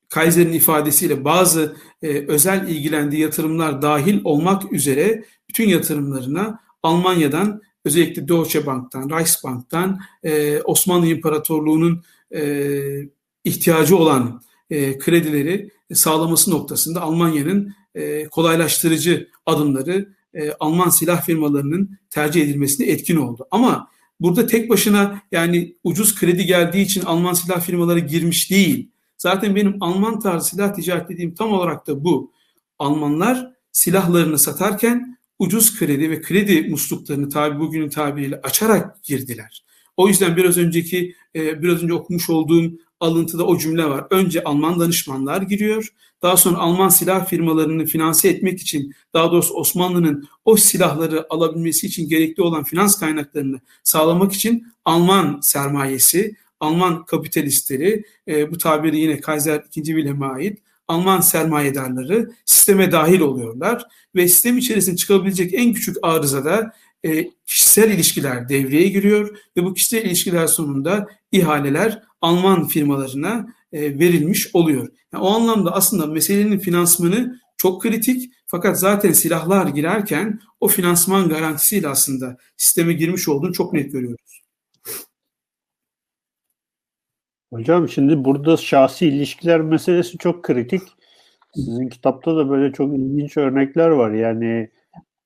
Kaiser'in ifadesiyle bazı e, özel ilgilendiği yatırımlar dahil olmak üzere bütün yatırımlarına Almanya'dan özellikle Deutsche Bank'tan, Reichsbank'tan e, Osmanlı İmparatorluğu'nun e, ihtiyacı olan e, kredileri sağlaması noktasında Almanya'nın e, kolaylaştırıcı adımları e, Alman silah firmalarının tercih edilmesine etkin oldu. Ama burada tek başına yani ucuz kredi geldiği için Alman silah firmaları girmiş değil. Zaten benim Alman tarzı silah ticaret dediğim tam olarak da bu. Almanlar silahlarını satarken ucuz kredi ve kredi musluklarını tabi bugünün tabiriyle açarak girdiler. O yüzden biraz önceki e, biraz önce okumuş olduğum alıntıda o cümle var. Önce Alman danışmanlar giriyor. Daha sonra Alman silah firmalarını finanse etmek için, daha doğrusu Osmanlı'nın o silahları alabilmesi için gerekli olan finans kaynaklarını sağlamak için Alman sermayesi, Alman kapitalistleri, e, bu tabiri yine Kaiser II. Wilhelm'e ait, Alman sermayedarları sisteme dahil oluyorlar ve sistem içerisinde çıkabilecek en küçük arızada e, kişisel ilişkiler devreye giriyor ve bu kişisel ilişkiler sonunda ihaleler Alman firmalarına e, verilmiş oluyor. Yani o anlamda aslında meselenin finansmanı çok kritik fakat zaten silahlar girerken o finansman garantisiyle aslında sisteme girmiş olduğunu çok net görüyoruz. Hocam şimdi burada şahsi ilişkiler meselesi çok kritik. Sizin kitapta da böyle çok ilginç örnekler var. Yani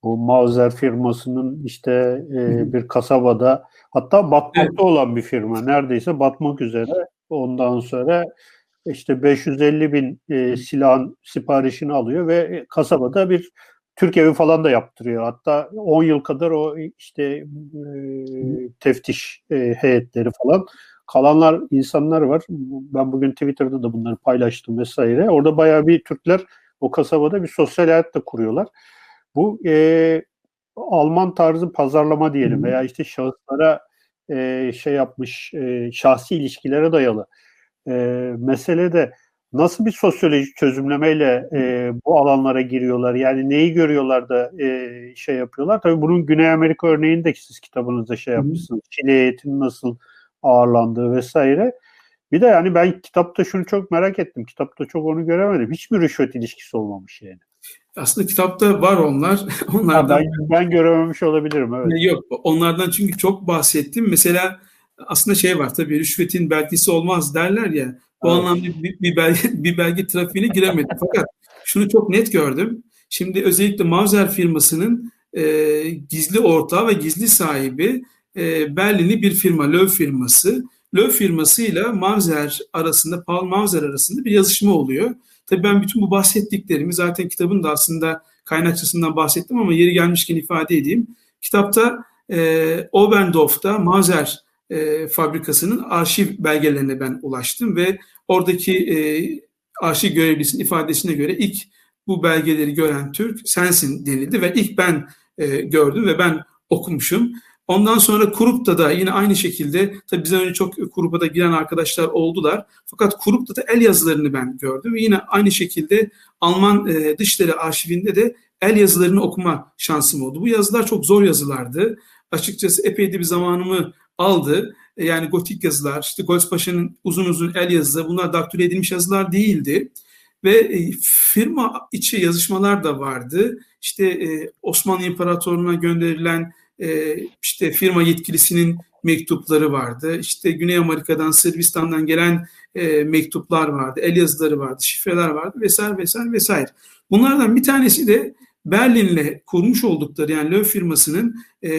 bu Mauser firmasının işte e, bir kasabada hatta batmakta evet. olan bir firma neredeyse batmak üzere. Ondan sonra işte 550 bin e, silahın siparişini alıyor ve kasabada bir Türk evi falan da yaptırıyor. Hatta 10 yıl kadar o işte e, teftiş e, heyetleri falan. Kalanlar insanlar var. Ben bugün Twitter'da da bunları paylaştım vesaire. Orada bayağı bir Türkler o kasabada bir sosyal hayat da kuruyorlar. Bu e, Alman tarzı pazarlama diyelim veya işte şahıslara e, şey yapmış e, şahsi ilişkilere dayalı e, mesele de nasıl bir sosyolojik çözümlemeyle e, bu alanlara giriyorlar? Yani neyi görüyorlar da e, şey yapıyorlar? Tabii bunun Güney Amerika örneğini de siz kitabınızda şey yapmışsınız. Çile eğitim nasıl ağırlandığı vesaire. Bir de yani ben kitapta şunu çok merak ettim. Kitapta çok onu göremedim. Hiçbir rüşvet ilişkisi olmamış yani. Aslında kitapta var onlar. Onlardan ben, ben görememiş olabilirim. Evet. Yok onlardan çünkü çok bahsettim. Mesela aslında şey var tabii rüşvetin belgesi olmaz derler ya. Bu evet. anlamda bir, bir, belge, bir belge trafiğine giremedim. Fakat şunu çok net gördüm. Şimdi özellikle Mauser firmasının e, gizli ortağı ve gizli sahibi e, Berlinli bir firma, Löw firması. Löw firmasıyla Mauser arasında, Paul Mauser arasında bir yazışma oluyor. Tabii ben bütün bu bahsettiklerimi zaten kitabın da aslında kaynakçasından bahsettim ama yeri gelmişken ifade edeyim. Kitapta e, Oberndorf'ta Mauser e, fabrikasının arşiv belgelerine ben ulaştım ve oradaki e, arşiv görevlisinin ifadesine göre ilk bu belgeleri gören Türk sensin denildi ve ilk ben e, gördüm ve ben okumuşum. Ondan sonra Kurup'ta da yine aynı şekilde tabii bizden önce çok Kurup'a da giren arkadaşlar oldular. Fakat Kurup'ta da el yazılarını ben gördüm yine aynı şekilde Alman e, Dışişleri Arşivinde de el yazılarını okuma şansım oldu. Bu yazılar çok zor yazılardı. Açıkçası epey de bir zamanımı aldı. E, yani gotik yazılar, işte Goldspaşa'nın uzun uzun el yazıları bunlar daktilo edilmiş yazılar değildi. Ve e, firma içi yazışmalar da vardı. İşte e, Osmanlı İmparatorluğu'na gönderilen e, işte firma yetkilisinin mektupları vardı. İşte Güney Amerika'dan, Sırbistan'dan gelen e, mektuplar vardı, el yazıları vardı, şifreler vardı vesaire vesaire vesaire. Bunlardan bir tanesi de Berlin'le kurmuş oldukları yani Löw firmasının e,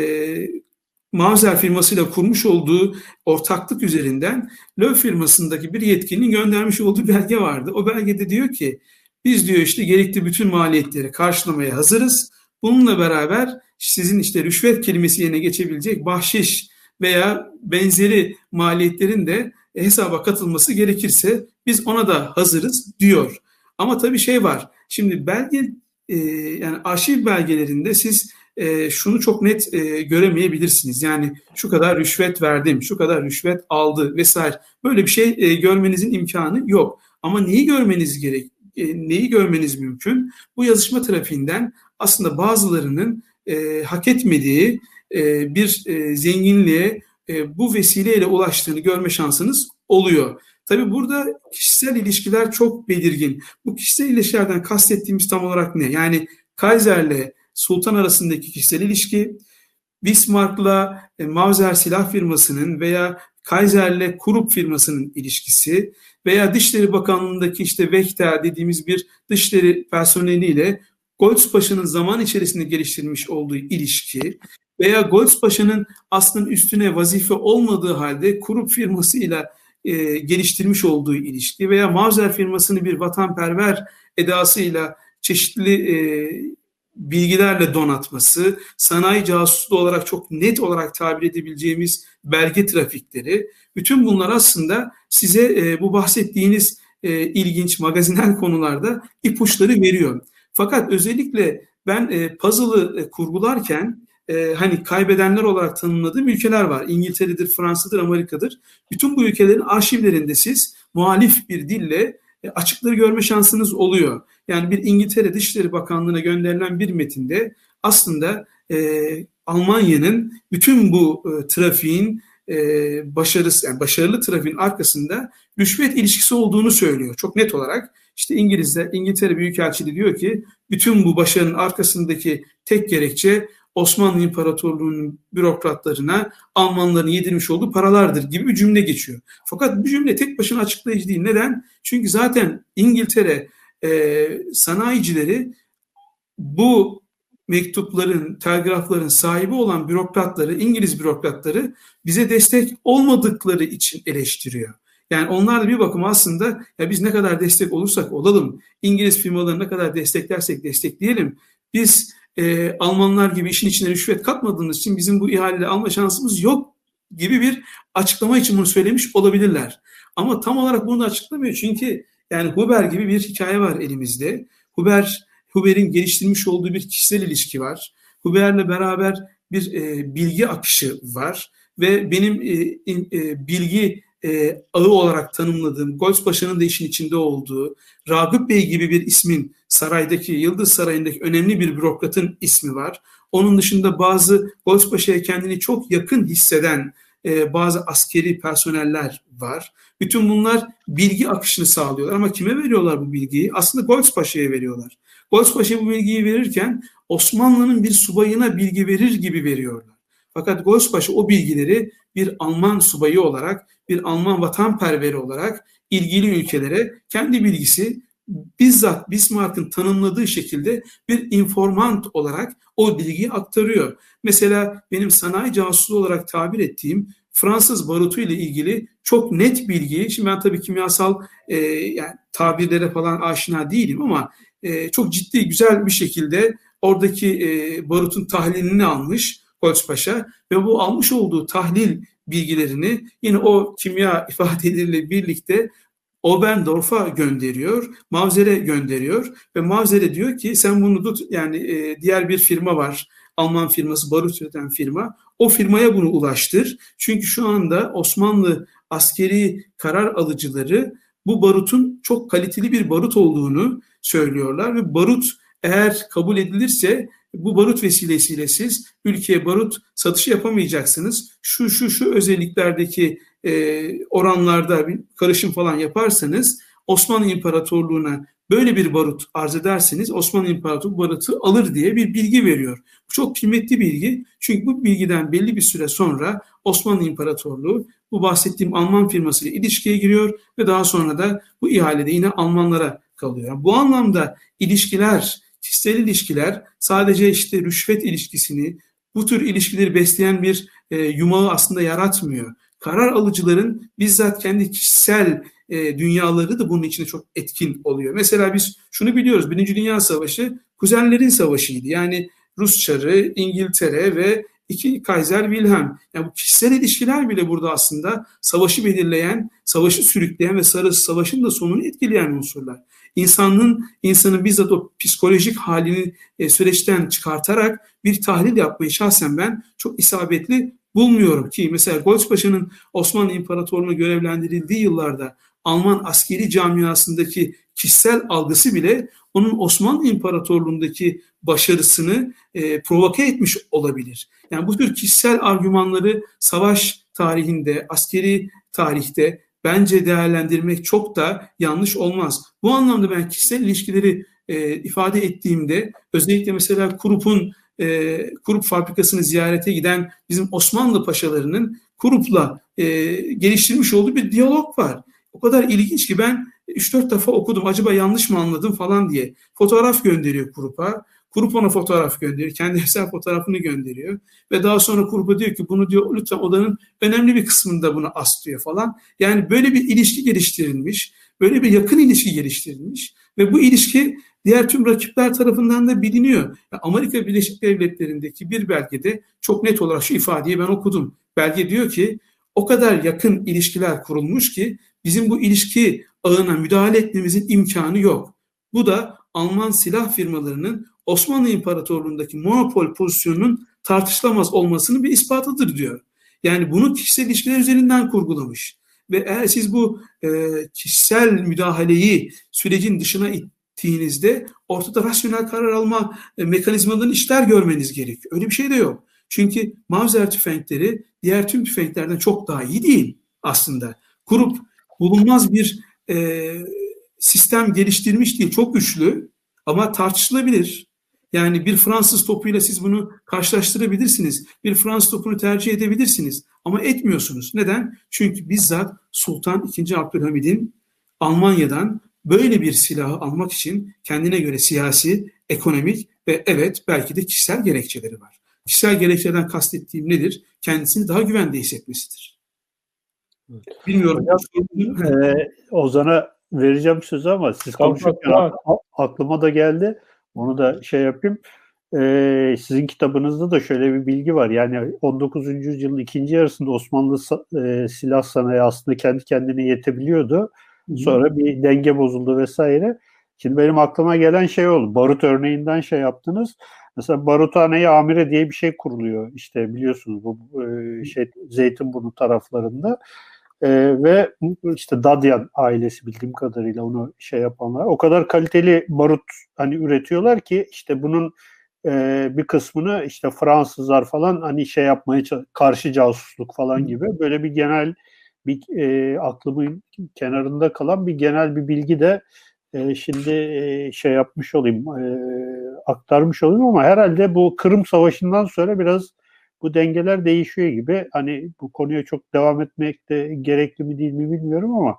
Mauser firmasıyla kurmuş olduğu ortaklık üzerinden Löw firmasındaki bir yetkinin göndermiş olduğu belge vardı. O belgede diyor ki biz diyor işte gerekli bütün maliyetleri karşılamaya hazırız. Bununla beraber sizin işte rüşvet kelimesi yerine geçebilecek bahşiş veya benzeri maliyetlerin de hesaba katılması gerekirse biz ona da hazırız diyor. Ama tabii şey var. Şimdi belge e, yani arşiv belgelerinde siz e, şunu çok net e, göremeyebilirsiniz. Yani şu kadar rüşvet verdim, şu kadar rüşvet aldı vesaire. Böyle bir şey görmenizin imkanı yok. Ama neyi görmeniz gerek? E, neyi görmeniz mümkün? Bu yazışma trafiğinden aslında bazılarının e, hak etmediği e, bir e, zenginliğe e, bu vesileyle ulaştığını görme şansınız oluyor. Tabi burada kişisel ilişkiler çok belirgin. Bu kişisel ilişkilerden kastettiğimiz tam olarak ne? Yani Kaiser'le Sultan arasındaki kişisel ilişki, Bismarck'la e, Mauser silah firmasının veya Kaiser'le Kurup firmasının ilişkisi veya Dışişleri Bakanlığı'ndaki işte Vekta dediğimiz bir dışişleri personeliyle Goldspaşa'nın zaman içerisinde geliştirmiş olduğu ilişki veya Goldspaşa'nın aslında üstüne vazife olmadığı halde Kurup firmasıyla e, geliştirmiş olduğu ilişki veya Mauser firmasını bir vatanperver edasıyla çeşitli e, bilgilerle donatması, sanayi casusluğu olarak çok net olarak tabir edebileceğimiz belge trafikleri, bütün bunlar aslında size e, bu bahsettiğiniz e, ilginç magazinel konularda ipuçları veriyor. Fakat özellikle ben e, puzzle'ı e, kurgularken e, hani kaybedenler olarak tanımladığım ülkeler var. İngiltere'dir, Fransa'dır, Amerika'dır. Bütün bu ülkelerin arşivlerinde siz muhalif bir dille e, açıkları görme şansınız oluyor. Yani bir İngiltere Dışişleri Bakanlığı'na gönderilen bir metinde aslında e, Almanya'nın bütün bu e, trafiğin e, başarısı, yani başarılı trafiğin arkasında rüşvet ilişkisi olduğunu söylüyor. Çok net olarak işte İngilizler, İngiltere Büyükelçiliği diyor ki bütün bu başarının arkasındaki tek gerekçe Osmanlı İmparatorluğu'nun bürokratlarına Almanların yedirmiş olduğu paralardır gibi bir cümle geçiyor. Fakat bu cümle tek başına açıklayıcı değil. Neden? Çünkü zaten İngiltere e, sanayicileri bu mektupların, telgrafların sahibi olan bürokratları, İngiliz bürokratları bize destek olmadıkları için eleştiriyor. Yani onlar da bir bakım aslında ya biz ne kadar destek olursak olalım, İngiliz firmalarını ne kadar desteklersek destekleyelim. Biz e, Almanlar gibi işin içine rüşvet katmadığımız için bizim bu ihaleleri alma şansımız yok gibi bir açıklama için bunu söylemiş olabilirler. Ama tam olarak bunu açıklamıyor çünkü yani Huber gibi bir hikaye var elimizde. Huber, Huber'in geliştirmiş olduğu bir kişisel ilişki var. Huber'le beraber bir e, bilgi akışı var ve benim e, e, bilgi e, ağı olarak tanımladığım, Goldspaşa'nın da işin içinde olduğu, Ragıp Bey gibi bir ismin saraydaki, Yıldız Sarayı'ndaki önemli bir bürokratın ismi var. Onun dışında bazı Goldspaşa'ya kendini çok yakın hisseden e, bazı askeri personeller var. Bütün bunlar bilgi akışını sağlıyorlar ama kime veriyorlar bu bilgiyi? Aslında Goldspaşa'ya veriyorlar. Goldspaşa bu bilgiyi verirken Osmanlı'nın bir subayına bilgi verir gibi veriyorlar. Fakat Goldspaşa o bilgileri bir Alman subayı olarak, bir Alman vatanperveri olarak ilgili ülkelere kendi bilgisi bizzat Bismarck'ın tanımladığı şekilde bir informant olarak o bilgiyi aktarıyor. Mesela benim sanayi casusluğu olarak tabir ettiğim Fransız barutu ile ilgili çok net bilgi, şimdi ben tabii kimyasal e, yani tabirlere falan aşina değilim ama e, çok ciddi güzel bir şekilde oradaki e, barutun tahlilini almış Paşa ve bu almış olduğu tahlil bilgilerini yine o kimya ifadeleriyle birlikte Oberndorf'a gönderiyor, Mavzer'e gönderiyor ve Mavzer'e diyor ki sen bunu tut yani e, diğer bir firma var. Alman firması, barut üreten firma. O firmaya bunu ulaştır. Çünkü şu anda Osmanlı askeri karar alıcıları bu barutun çok kaliteli bir barut olduğunu söylüyorlar ve barut eğer kabul edilirse bu barut vesilesiyle siz ülkeye barut satışı yapamayacaksınız. Şu şu şu özelliklerdeki e, oranlarda bir karışım falan yaparsanız Osmanlı İmparatorluğu'na böyle bir barut arz ederseniz Osmanlı İmparatorluğu barutu alır diye bir bilgi veriyor. Bu çok kıymetli bilgi. Çünkü bu bilgiden belli bir süre sonra Osmanlı İmparatorluğu bu bahsettiğim Alman firmasıyla ilişkiye giriyor ve daha sonra da bu ihalede yine Almanlara kalıyor. Bu anlamda ilişkiler, kişisel ilişkiler sadece işte rüşvet ilişkisini, bu tür ilişkileri besleyen bir e, yumağı aslında yaratmıyor. Karar alıcıların bizzat kendi kişisel e, dünyaları da bunun içinde çok etkin oluyor. Mesela biz şunu biliyoruz. Birinci Dünya Savaşı kuzenlerin savaşıydı. Yani Rus Çarı, İngiltere ve iki Kaiser Wilhelm. Yani bu kişisel ilişkiler bile burada aslında savaşı belirleyen, savaşı sürükleyen ve sarı savaşın da sonunu etkileyen unsurlar. İnsanın insanın bizzat o psikolojik halini e, süreçten çıkartarak bir tahlil yapmayı şahsen ben çok isabetli bulmuyorum ki mesela Goldspaşa'nın Osmanlı İmparatorluğu'na görevlendirildiği yıllarda Alman askeri camiasındaki kişisel algısı bile onun Osmanlı İmparatorluğu'ndaki başarısını e, provoke etmiş olabilir. Yani bu tür kişisel argümanları savaş tarihinde, askeri tarihte bence değerlendirmek çok da yanlış olmaz. Bu anlamda ben kişisel ilişkileri e, ifade ettiğimde özellikle mesela Krup'un e, Kurup fabrikasını ziyarete giden bizim Osmanlı paşalarının Kurup'la e, geliştirmiş olduğu bir diyalog var. O kadar ilginç ki ben 3-4 defa okudum acaba yanlış mı anladım falan diye. Fotoğraf gönderiyor Kurup'a. Kurup ona fotoğraf gönderiyor. Kendi hesap fotoğrafını gönderiyor. Ve daha sonra Kurup'a diyor ki bunu diyor lütfen odanın önemli bir kısmında bunu as diyor falan. Yani böyle bir ilişki geliştirilmiş. Böyle bir yakın ilişki geliştirilmiş. Ve bu ilişki diğer tüm rakipler tarafından da biliniyor. Amerika Birleşik Devletleri'ndeki bir belgede çok net olarak şu ifadeyi ben okudum. Belge diyor ki o kadar yakın ilişkiler kurulmuş ki bizim bu ilişki ağına müdahale etmemizin imkanı yok. Bu da Alman silah firmalarının Osmanlı İmparatorluğu'ndaki monopol pozisyonunun tartışılamaz olmasının bir ispatıdır diyor. Yani bunu kişisel ilişkiler üzerinden kurgulamış. Ve eğer siz bu e, kişisel müdahaleyi sürecin dışına ittiğinizde ortada rasyonel karar alma e, mekanizmalarının işler görmeniz gerekiyor. Öyle bir şey de yok. Çünkü Mauser tüfekleri diğer tüm tüfeklerden çok daha iyi değil aslında. Kurup bulunmaz bir e, sistem geliştirmiş değil. Çok güçlü ama tartışılabilir. Yani bir Fransız topuyla siz bunu karşılaştırabilirsiniz. Bir Fransız topunu tercih edebilirsiniz. Ama etmiyorsunuz. Neden? Çünkü bizzat Sultan II. Abdülhamid'in Almanya'dan böyle bir silahı almak için kendine göre siyasi, ekonomik ve evet belki de kişisel gerekçeleri var. Kişisel gerekçeden kastettiğim nedir? Kendisini daha güvende hissetmesidir. Bilmiyorum. Hocam, e, Ozan'a vereceğim sözü ama siz konuşurken aklıma da geldi. Onu da şey yapayım. Ee, sizin kitabınızda da şöyle bir bilgi var. Yani 19. yüzyılın ikinci yarısında Osmanlı e, silah sanayi aslında kendi kendine yetebiliyordu. Sonra bir denge bozuldu vesaire. Şimdi benim aklıma gelen şey oldu. Barut örneğinden şey yaptınız. Mesela baruthaneyi amire diye bir şey kuruluyor. İşte biliyorsunuz bu e, şey Zeytinburnu taraflarında. E, ve işte Dadyan ailesi bildiğim kadarıyla onu şey yapanlar. O kadar kaliteli barut hani üretiyorlar ki işte bunun e, bir kısmını işte Fransızlar falan hani şey yapmaya karşı casusluk falan gibi böyle bir genel bir e, aklımın kenarında kalan bir genel bir bilgi de e, şimdi e, şey yapmış olayım e, aktarmış olayım ama herhalde bu Kırım Savaşı'ndan sonra biraz bu dengeler değişiyor gibi. Hani bu konuya çok devam etmek de gerekli mi değil mi bilmiyorum ama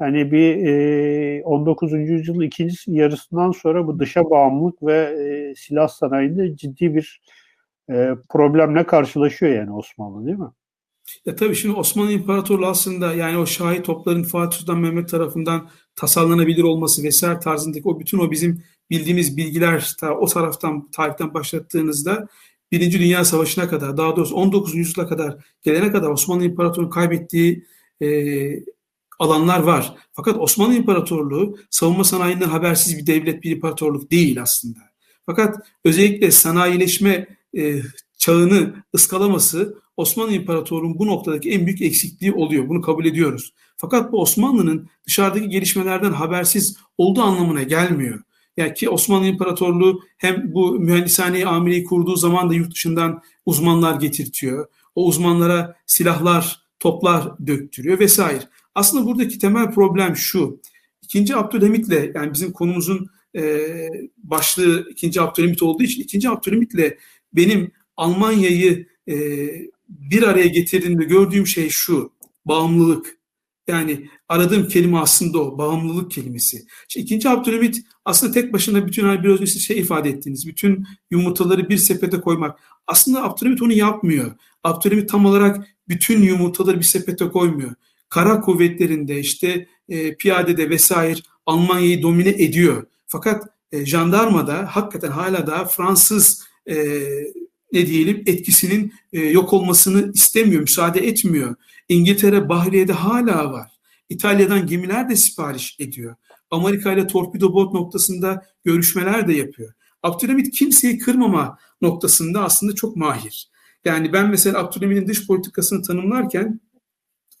yani bir e, 19. yüzyılın ikinci yarısından sonra bu dışa bağımlılık ve e, silah sanayinde ciddi bir e, problemle karşılaşıyor yani Osmanlı değil mi? Ya tabii şimdi Osmanlı İmparatorluğu aslında yani o şahi topların Fatih Sultan Mehmet tarafından tasarlanabilir olması vesaire tarzındaki o bütün o bizim bildiğimiz bilgiler ta, o taraftan tarihten başlattığınızda Birinci Dünya Savaşı'na kadar daha doğrusu 19. yüzyıla kadar gelene kadar Osmanlı İmparatorluğu kaybettiği e, alanlar var. Fakat Osmanlı İmparatorluğu savunma sanayinden habersiz bir devlet, bir imparatorluk değil aslında. Fakat özellikle sanayileşme e, çağını ıskalaması Osmanlı İmparatorluğu'nun bu noktadaki en büyük eksikliği oluyor. Bunu kabul ediyoruz. Fakat bu Osmanlı'nın dışarıdaki gelişmelerden habersiz olduğu anlamına gelmiyor. Yani ki Osmanlı İmparatorluğu hem bu mühendishaneyi amireyi kurduğu zaman da yurt dışından uzmanlar getirtiyor. O uzmanlara silahlar, toplar döktürüyor vesaire. Aslında buradaki temel problem şu. İkinci Abdülhamit'le yani bizim konumuzun e, başlığı ikinci Abdülhamit olduğu için ikinci Abdülhamit'le benim Almanya'yı e, bir araya getirdiğimde gördüğüm şey şu. Bağımlılık. Yani aradığım kelime aslında o. Bağımlılık kelimesi. İşte ikinci Abdülhamit aslında tek başına bütün hani biraz önce şey ifade ettiğiniz bütün yumurtaları bir sepete koymak. Aslında Abdülhamit onu yapmıyor. Abdülhamit tam olarak bütün yumurtaları bir sepete koymuyor. Kara kuvvetlerinde işte e, piyadede vesaire Almanya'yı domine ediyor. Fakat e, jandarmada hakikaten hala da Fransız e, ne diyelim etkisinin e, yok olmasını istemiyor, müsaade etmiyor. İngiltere Bahriye'de hala var. İtalya'dan gemiler de sipariş ediyor. Amerika ile torpido bot noktasında görüşmeler de yapıyor. Abdülhamit kimseyi kırmama noktasında aslında çok mahir. Yani ben mesela Abdülhamit'in dış politikasını tanımlarken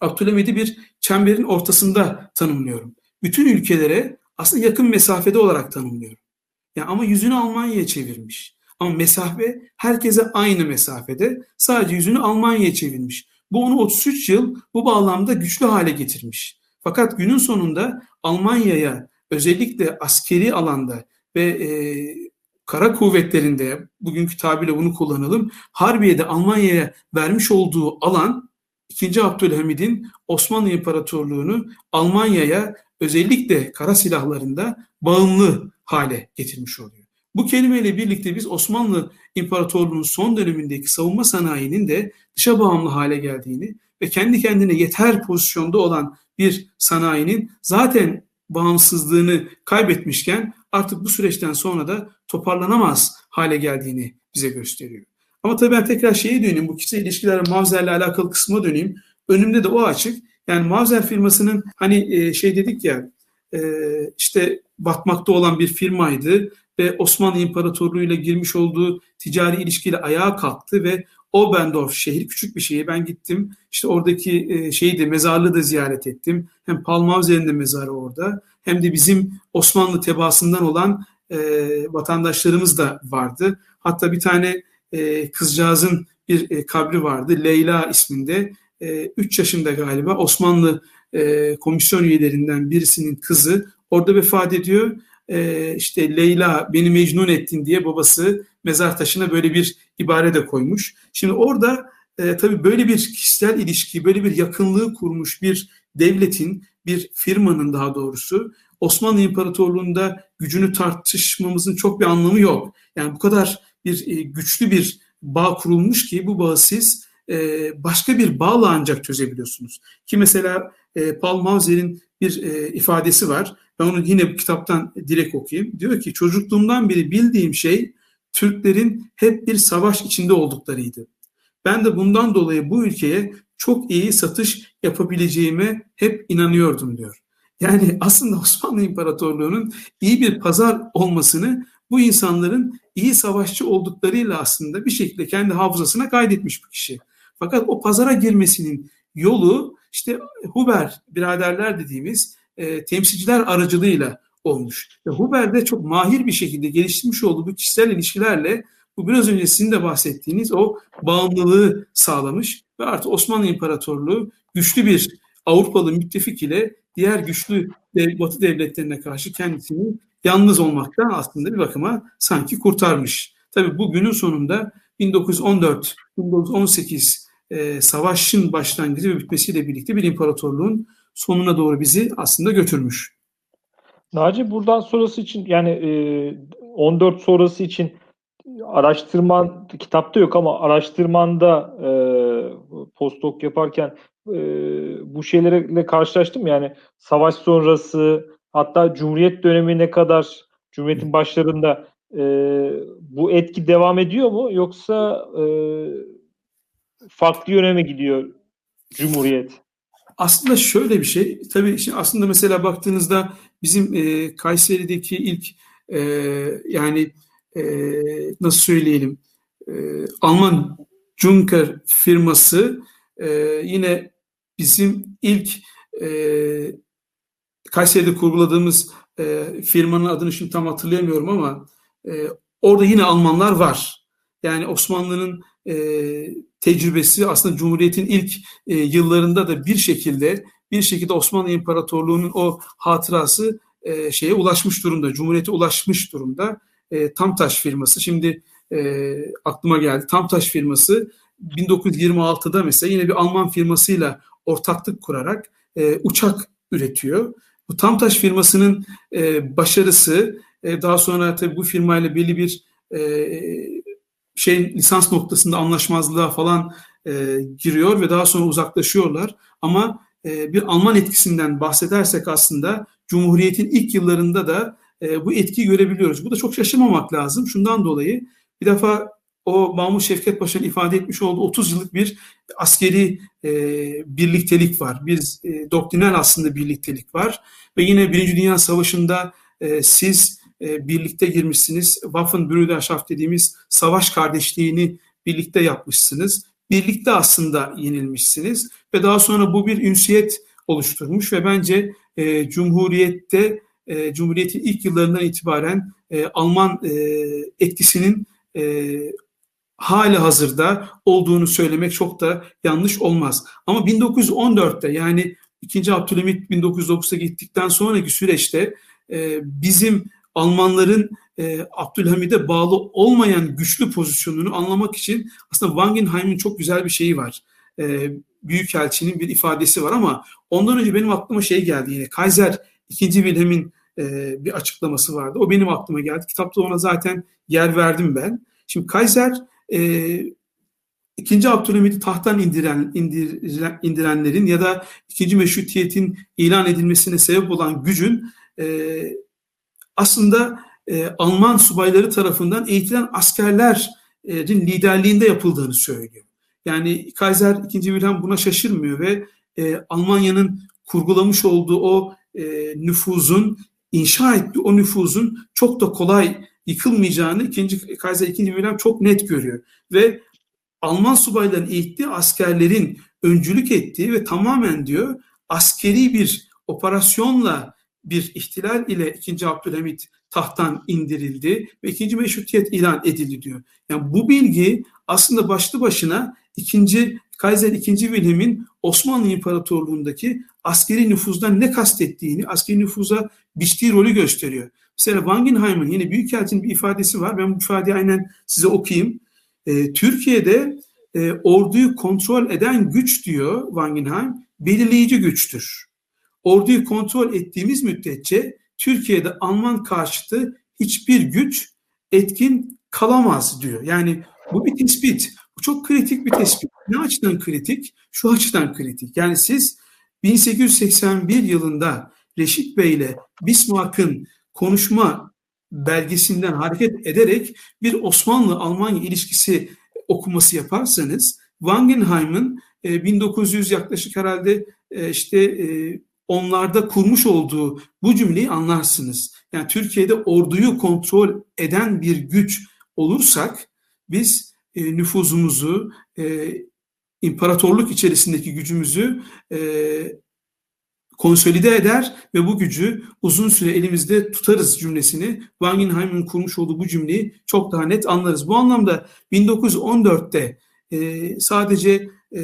Abdülhamid'i bir çemberin ortasında tanımlıyorum. Bütün ülkelere aslında yakın mesafede olarak tanımlıyorum. Yani ama yüzünü Almanya'ya çevirmiş. Ama mesafe herkese aynı mesafede. Sadece yüzünü Almanya'ya çevirmiş. Bu onu 33 yıl bu bağlamda güçlü hale getirmiş. Fakat günün sonunda Almanya'ya özellikle askeri alanda ve e, kara kuvvetlerinde bugünkü tabirle bunu kullanalım. Harbiye'de Almanya'ya vermiş olduğu alan 2. Abdülhamid'in Osmanlı İmparatorluğu'nu Almanya'ya özellikle kara silahlarında bağımlı hale getirmiş oluyor. Bu kelimeyle birlikte biz Osmanlı İmparatorluğu'nun son dönemindeki savunma sanayinin de dışa bağımlı hale geldiğini ve kendi kendine yeter pozisyonda olan bir sanayinin zaten bağımsızlığını kaybetmişken artık bu süreçten sonra da toparlanamaz hale geldiğini bize gösteriyor. Ama tabii ben tekrar şeye döneyim, bu kişisel ilişkiler Mavzer'le alakalı kısma döneyim. Önümde de o açık. Yani Mavzer firmasının hani e, şey dedik ya e, işte batmakta olan bir firmaydı ve Osmanlı İmparatorluğu ile girmiş olduğu ticari ilişkiyle ayağa kalktı ve Obendorf şehir küçük bir şehir. Ben gittim. İşte oradaki e, şeyi de mezarlığı da ziyaret ettim. Hem Palmavzer'in de mezarı orada. Hem de bizim Osmanlı tebaasından olan e, vatandaşlarımız da vardı. Hatta bir tane e, kızcağızın bir e, kabri vardı. Leyla isminde. 3 e, yaşında galiba Osmanlı e, komisyon üyelerinden birisinin kızı orada vefat ediyor. E, işte Leyla beni mecnun ettin diye babası mezar taşına böyle bir ibare de koymuş. Şimdi orada e, tabii böyle bir kişisel ilişki, böyle bir yakınlığı kurmuş bir devletin, bir firmanın daha doğrusu Osmanlı İmparatorluğu'nda gücünü tartışmamızın çok bir anlamı yok. Yani bu kadar bir e, güçlü bir bağ kurulmuş ki bu bağı siz e, başka bir bağla ancak çözebiliyorsunuz. Ki mesela e, Paul Mauser'in bir e, ifadesi var. Ben onu yine bu kitaptan direkt okuyayım. Diyor ki çocukluğumdan beri bildiğim şey Türklerin hep bir savaş içinde olduklarıydı. Ben de bundan dolayı bu ülkeye çok iyi satış yapabileceğime hep inanıyordum diyor. Yani aslında Osmanlı İmparatorluğu'nun iyi bir pazar olmasını bu insanların iyi savaşçı olduklarıyla aslında bir şekilde kendi hafızasına kaydetmiş bu kişi. Fakat o pazara girmesinin yolu işte Huber biraderler dediğimiz e, temsilciler aracılığıyla olmuş. Ve Huber de çok mahir bir şekilde geliştirmiş olduğu bu kişisel ilişkilerle bu biraz önce sizin de bahsettiğiniz o bağımlılığı sağlamış ve artık Osmanlı İmparatorluğu güçlü bir Avrupalı müttefik ile diğer güçlü Batı devletlerine karşı kendisini yalnız olmaktan aslında bir bakıma sanki kurtarmış. Tabii bu günün sonunda 1914-1918 e, savaşın başlangıcı ve bitmesiyle birlikte bir imparatorluğun sonuna doğru bizi aslında götürmüş. Naci buradan sonrası için yani e, 14 sonrası için araştırman kitapta yok ama araştırmanda e, postdoc yaparken e, bu şeylerle karşılaştım yani savaş sonrası hatta Cumhuriyet dönemine kadar Cumhuriyet'in başlarında e, bu etki devam ediyor mu yoksa e, farklı yöne mi gidiyor Cumhuriyet? Aslında şöyle bir şey. Tabii şimdi aslında mesela baktığınızda bizim e, Kayseri'deki ilk e, yani e, nasıl söyleyelim e, Alman Junker firması e, yine bizim ilk e, Kayseri'de kurguladığımız e, firmanın adını şimdi tam hatırlayamıyorum ama e, orada yine Almanlar var. Yani Osmanlı'nın e, tecrübesi aslında Cumhuriyet'in ilk e, yıllarında da bir şekilde bir şekilde Osmanlı İmparatorluğu'nun o hatırası e, şeye ulaşmış durumda. Cumhuriyet'e ulaşmış durumda. E, Tamtaş firması şimdi e, aklıma geldi. Tamtaş firması 1926'da mesela yine bir Alman firmasıyla ortaklık kurarak uçak üretiyor. Bu Tamtaş firmasının başarısı daha sonra tabii bu firmayla belli bir şey lisans noktasında anlaşmazlığa falan e, giriyor ve daha sonra uzaklaşıyorlar. Ama e, bir Alman etkisinden bahsedersek aslında Cumhuriyet'in ilk yıllarında da e, bu etkiyi görebiliyoruz. Bu da çok şaşırmamak lazım. Şundan dolayı bir defa o Mahmut Şevket Paşa'nın ifade etmiş olduğu 30 yıllık bir askeri e, birliktelik var. Bir e, doktrinal aslında birliktelik var. Ve yine Birinci Dünya Savaşı'nda e, siz e, birlikte girmişsiniz. Waffenbrüderschaft dediğimiz savaş kardeşliğini birlikte yapmışsınız. Birlikte aslında yenilmişsiniz ve daha sonra bu bir ünsiyet oluşturmuş ve bence e, Cumhuriyet'te e, Cumhuriyet'in ilk yıllarından itibaren e, Alman e, etkisinin e, hali hazırda olduğunu söylemek çok da yanlış olmaz. Ama 1914'te yani 2. Abdülhamit 1909'a gittikten sonraki süreçte e, bizim Almanların e, Abdülhamid'e bağlı olmayan güçlü pozisyonunu anlamak için aslında Wangenheim'in çok güzel bir şeyi var. E, Büyükelçinin bir ifadesi var ama ondan önce benim aklıma şey geldi yine. Kaiser 2. Wilhelm'in e, bir açıklaması vardı. O benim aklıma geldi. Kitapta ona zaten yer verdim ben. Şimdi Kaiser e, İkinci Abdülhamid'i tahttan indiren, indiren, indirenlerin ya da ikinci meşrutiyetin ilan edilmesine sebep olan gücün e, aslında e, Alman subayları tarafından eğitilen askerlerin liderliğinde yapıldığını söylüyor. Yani Kaiser 2. Wilhelm buna şaşırmıyor ve e, Almanya'nın kurgulamış olduğu o e, nüfuzun, inşa ettiği o nüfuzun çok da kolay yıkılmayacağını 2. Kaiser 2. Wilhelm çok net görüyor. Ve Alman subayların eğittiği askerlerin öncülük ettiği ve tamamen diyor askeri bir operasyonla bir ihtilal ile 2. Abdülhamit tahttan indirildi ve 2. meşrutiyet ilan edildi diyor. Yani bu bilgi aslında başlı başına 2. Kaiser 2. Wilhelm'in Osmanlı İmparatorluğundaki askeri nüfuzdan ne kastettiğini, askeri nüfuza biçtiği rolü gösteriyor. Mesela Wangenheim'in yine Büyükelçinin bir ifadesi var. Ben bu ifadeyi aynen size okuyayım. E, Türkiye'de e, orduyu kontrol eden güç diyor Wangenheim, belirleyici güçtür. Orduyu kontrol ettiğimiz müddetçe Türkiye'de Alman karşıtı hiçbir güç etkin kalamaz diyor. Yani bu bir tespit. Bu çok kritik bir tespit. Ne açıdan kritik? Şu açıdan kritik. Yani siz 1881 yılında Reşit Bey ile Bismarck'ın konuşma belgesinden hareket ederek bir Osmanlı-Almanya ilişkisi okuması yaparsanız Wangenheim'ın 1900 e, yaklaşık herhalde e, işte e, onlarda kurmuş olduğu bu cümleyi anlarsınız. Yani Türkiye'de orduyu kontrol eden bir güç olursak biz e, nüfuzumuzu, e, imparatorluk içerisindeki gücümüzü e, konsolide eder ve bu gücü uzun süre elimizde tutarız cümlesini Wangenheim'in kurmuş olduğu bu cümleyi çok daha net anlarız. Bu anlamda 1914'te e, sadece e,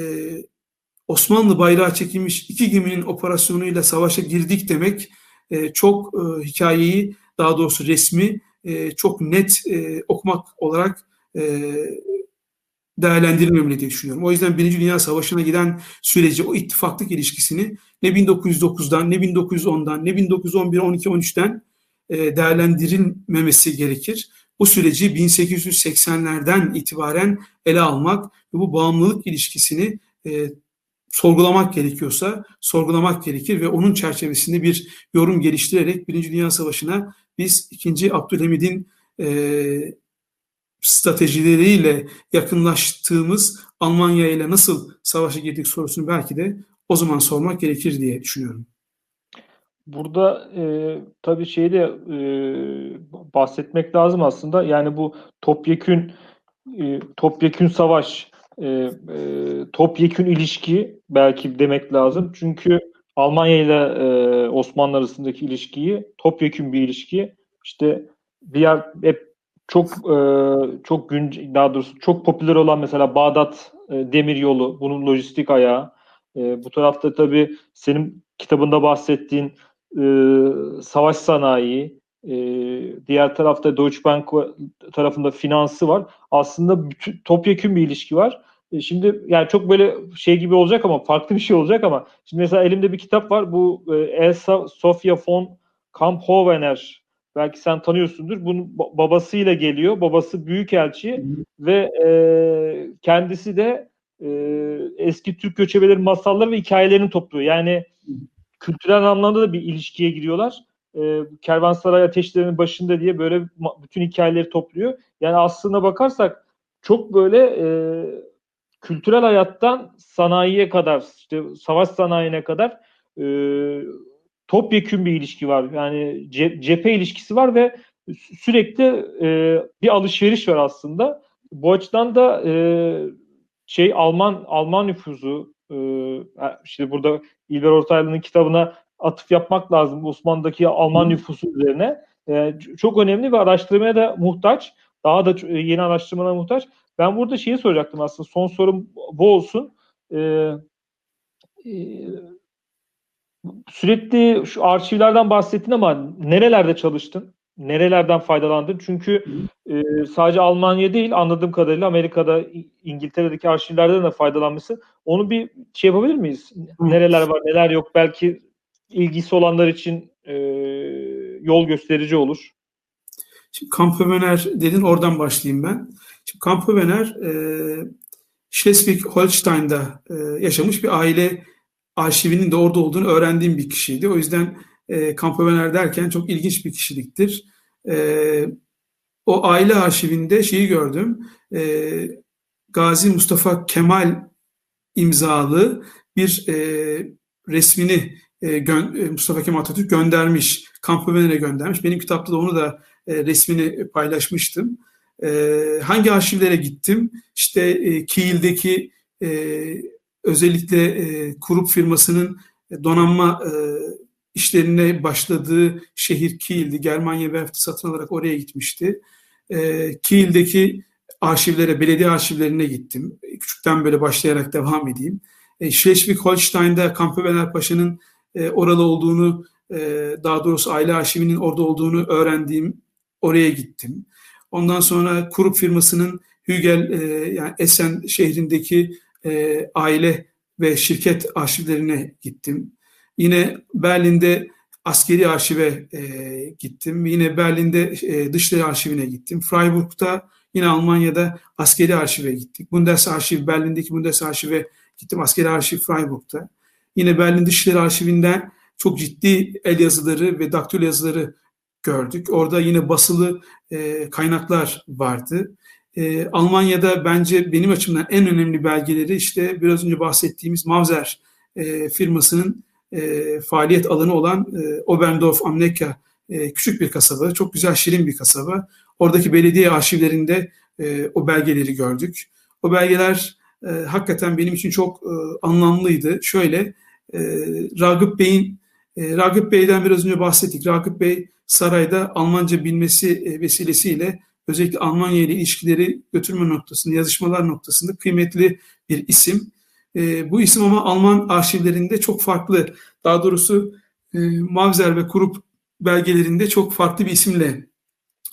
Osmanlı bayrağı çekilmiş iki geminin operasyonuyla savaşa girdik demek e, çok e, hikayeyi daha doğrusu resmi e, çok net e, okumak olarak e, değerlendirilmemeli diye düşünüyorum. O yüzden Birinci Dünya Savaşı'na giden süreci, o ittifaklık ilişkisini ne 1909'dan, ne 1910'dan, ne 1911, 12, 13'ten e, değerlendirilmemesi gerekir. Bu süreci 1880'lerden itibaren ele almak ve bu bağımlılık ilişkisini e, sorgulamak gerekiyorsa sorgulamak gerekir ve onun çerçevesinde bir yorum geliştirerek Birinci Dünya Savaşı'na biz 2. Abdülhamid'in e, stratejileriyle yakınlaştığımız Almanya ile nasıl savaşa girdik sorusunu belki de o zaman sormak gerekir diye düşünüyorum. Burada e, tabii şeyi de e, bahsetmek lazım aslında. Yani bu topyekün e, topyekün savaş, e, e, topyekün ilişki belki demek lazım. Çünkü Almanya ile e, Osmanlı arasındaki ilişkiyi topyekün bir ilişki. İşte bir yer hep çok e, çok gün daha doğrusu çok popüler olan mesela Bağdat e, demir yolu bunun lojistik ayağı. E, bu tarafta tabii senin kitabında bahsettiğin e, savaş sanayi, e, diğer tarafta Deutsche Bank tarafında finansı var. Aslında bütün, topyekün bir ilişki var. E, şimdi yani çok böyle şey gibi olacak ama farklı bir şey olacak ama şimdi mesela elimde bir kitap var. Bu e, Elsa Sofia von Kamphovener belki sen tanıyorsundur. Bunun babasıyla geliyor. Babası büyükelçi ve e, kendisi de e, eski Türk göçebelerin masalları ve hikayelerini topluyor. Yani kültürel anlamda da bir ilişkiye giriyorlar. E, Kervansaray Ateşlerinin başında diye böyle bütün hikayeleri topluyor. Yani aslında bakarsak çok böyle e, kültürel hayattan sanayiye kadar, işte savaş sanayine kadar e, topyekün bir ilişki var. Yani cephe ilişkisi var ve sürekli e, bir alışveriş var aslında. Bu açıdan da e, şey Alman Alman nüfuzu e, işte burada İlber Ortaylı'nın kitabına atıf yapmak lazım Osmanlı'daki Alman nüfusu üzerine. E, çok önemli ve araştırmaya da muhtaç. Daha da yeni araştırmalara muhtaç. Ben burada şeyi soracaktım aslında. Son sorum bu olsun. E, e, sürekli şu arşivlerden bahsettin ama nerelerde çalıştın? Nerelerden faydalandın? Çünkü e, sadece Almanya değil anladığım kadarıyla Amerika'da, İngiltere'deki arşivlerden de faydalanmışsın. Onu bir şey yapabilir miyiz? Nereler var, neler yok? Belki ilgisi olanlar için e, yol gösterici olur. Şimdi Kampovener dedin oradan başlayayım ben. Şimdi Kampovener e, Schleswig-Holstein'da e, yaşamış bir aile arşivinin de orada olduğunu öğrendiğim bir kişiydi. O yüzden e, Campovener derken çok ilginç bir kişiliktir. E, o aile arşivinde şeyi gördüm. E, Gazi Mustafa Kemal imzalı bir e, resmini Mustafa Kemal Atatürk göndermiş. Campovener'e göndermiş. Benim kitapta da onu da e, resmini paylaşmıştım. E, hangi arşivlere gittim? İşte e, Kiel'deki e, özellikle e, kurup firmasının donanma e, işlerine başladığı şehir Kiel'di. Germanya Werft'i satın alarak oraya gitmişti. E, Kiel'deki arşivlere, belediye arşivlerine gittim. Küçükten böyle başlayarak devam edeyim. E, Schleswig-Holstein'da Kampevener Paşa'nın e, oralı olduğunu, e, daha doğrusu aile arşivinin orada olduğunu öğrendiğim oraya gittim. Ondan sonra Kurup firmasının Hügel, e, yani Essen şehrindeki e, aile ve şirket arşivlerine gittim. Yine Berlin'de askeri arşive gittim. Yine Berlin'de e, Dışişleri Arşivine gittim. Freiburg'da yine Almanya'da askeri arşive gittik. Bundesarşiv, Berlin'deki Bundesarşive gittim. Askeri arşiv Freiburg'da. Yine Berlin Dışişleri Arşivinden çok ciddi el yazıları ve daktilo yazıları gördük. Orada yine basılı e, kaynaklar vardı. E, Almanya'da bence benim açımdan en önemli belgeleri işte biraz önce bahsettiğimiz Mauser e, firmasının e, faaliyet alanı olan e, Oberndorf am e, küçük bir kasaba, çok güzel şirin bir kasaba. Oradaki belediye arşivlerinde e, o belgeleri gördük. O belgeler e, hakikaten benim için çok e, anlamlıydı. Şöyle, e, Ragıp Bey'in, e, Ragıp Bey'den biraz önce bahsettik. Ragıp Bey sarayda Almanca bilmesi e, vesilesiyle özellikle Almanya ile ilişkileri götürme noktasında, yazışmalar noktasında kıymetli bir isim. E, bu isim ama Alman arşivlerinde çok farklı, daha doğrusu e, Mavzer ve Kurup belgelerinde çok farklı bir isimle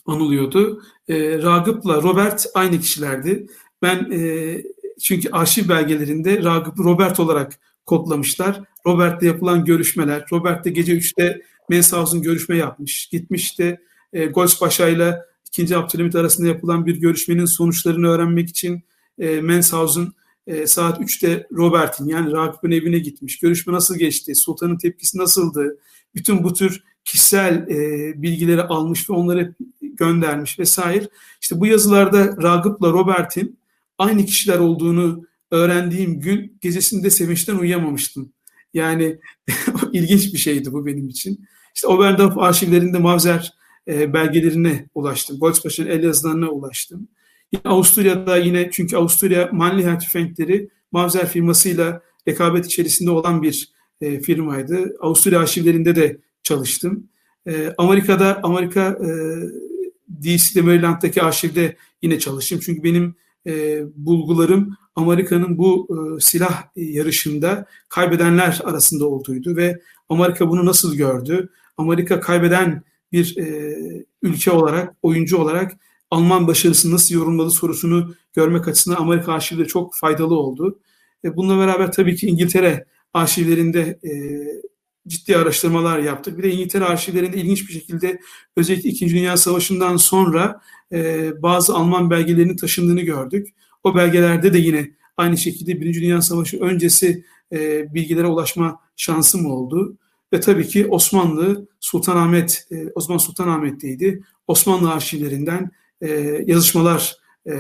anılıyordu. E, Ragıp'la Robert aynı kişilerdi. Ben e, çünkü arşiv belgelerinde Ragıp Robert olarak kodlamışlar. Robert'le yapılan görüşmeler, Robert de gece 3'te Menshausen görüşme yapmış. Gitmiş de e, Goldspaşa ile 2. Abdülhamit arasında yapılan bir görüşmenin sonuçlarını öğrenmek için e, Menshausen e, saat 3'te Robert'in yani Ragıp'ın evine gitmiş. Görüşme nasıl geçti? Sultanın tepkisi nasıldı? Bütün bu tür kişisel e, bilgileri almış ve onları göndermiş vesaire. İşte bu yazılarda Ragıp'la Robert'in aynı kişiler olduğunu öğrendiğim gün gecesinde sevinçten uyuyamamıştım. Yani ilginç bir şeydi bu benim için. İşte Oberdorf arşivlerinde Mavzer e, belgelerine ulaştım. Goldspaşa'nın el yazılarına ulaştım. Yine Avusturya'da yine çünkü Avusturya Mannlicher tüfekleri Mavzer firmasıyla rekabet içerisinde olan bir e, firmaydı. Avusturya arşivlerinde de çalıştım. E, Amerika'da Amerika e, DC'de Maryland'daki arşivde yine çalıştım. Çünkü benim e, bulgularım Amerika'nın bu e, silah yarışında kaybedenler arasında olduğuydu ve Amerika bunu nasıl gördü? Amerika kaybeden bir e, ülke olarak, oyuncu olarak Alman başarısını nasıl yorumladı sorusunu görmek açısından Amerika arşivleri çok faydalı oldu. E, bununla beraber tabii ki İngiltere arşivlerinde e, ciddi araştırmalar yaptık. Bir de İngiltere arşivlerinde ilginç bir şekilde özellikle İkinci Dünya Savaşı'ndan sonra e, bazı Alman belgelerinin taşındığını gördük. O belgelerde de yine aynı şekilde Birinci Dünya Savaşı öncesi e, bilgilere ulaşma şansım oldu. Ve tabii ki Osmanlı Sultanahmet, e, Osman Sultanahmet'teydi. Osmanlı arşivlerinden e, yazışmalar e,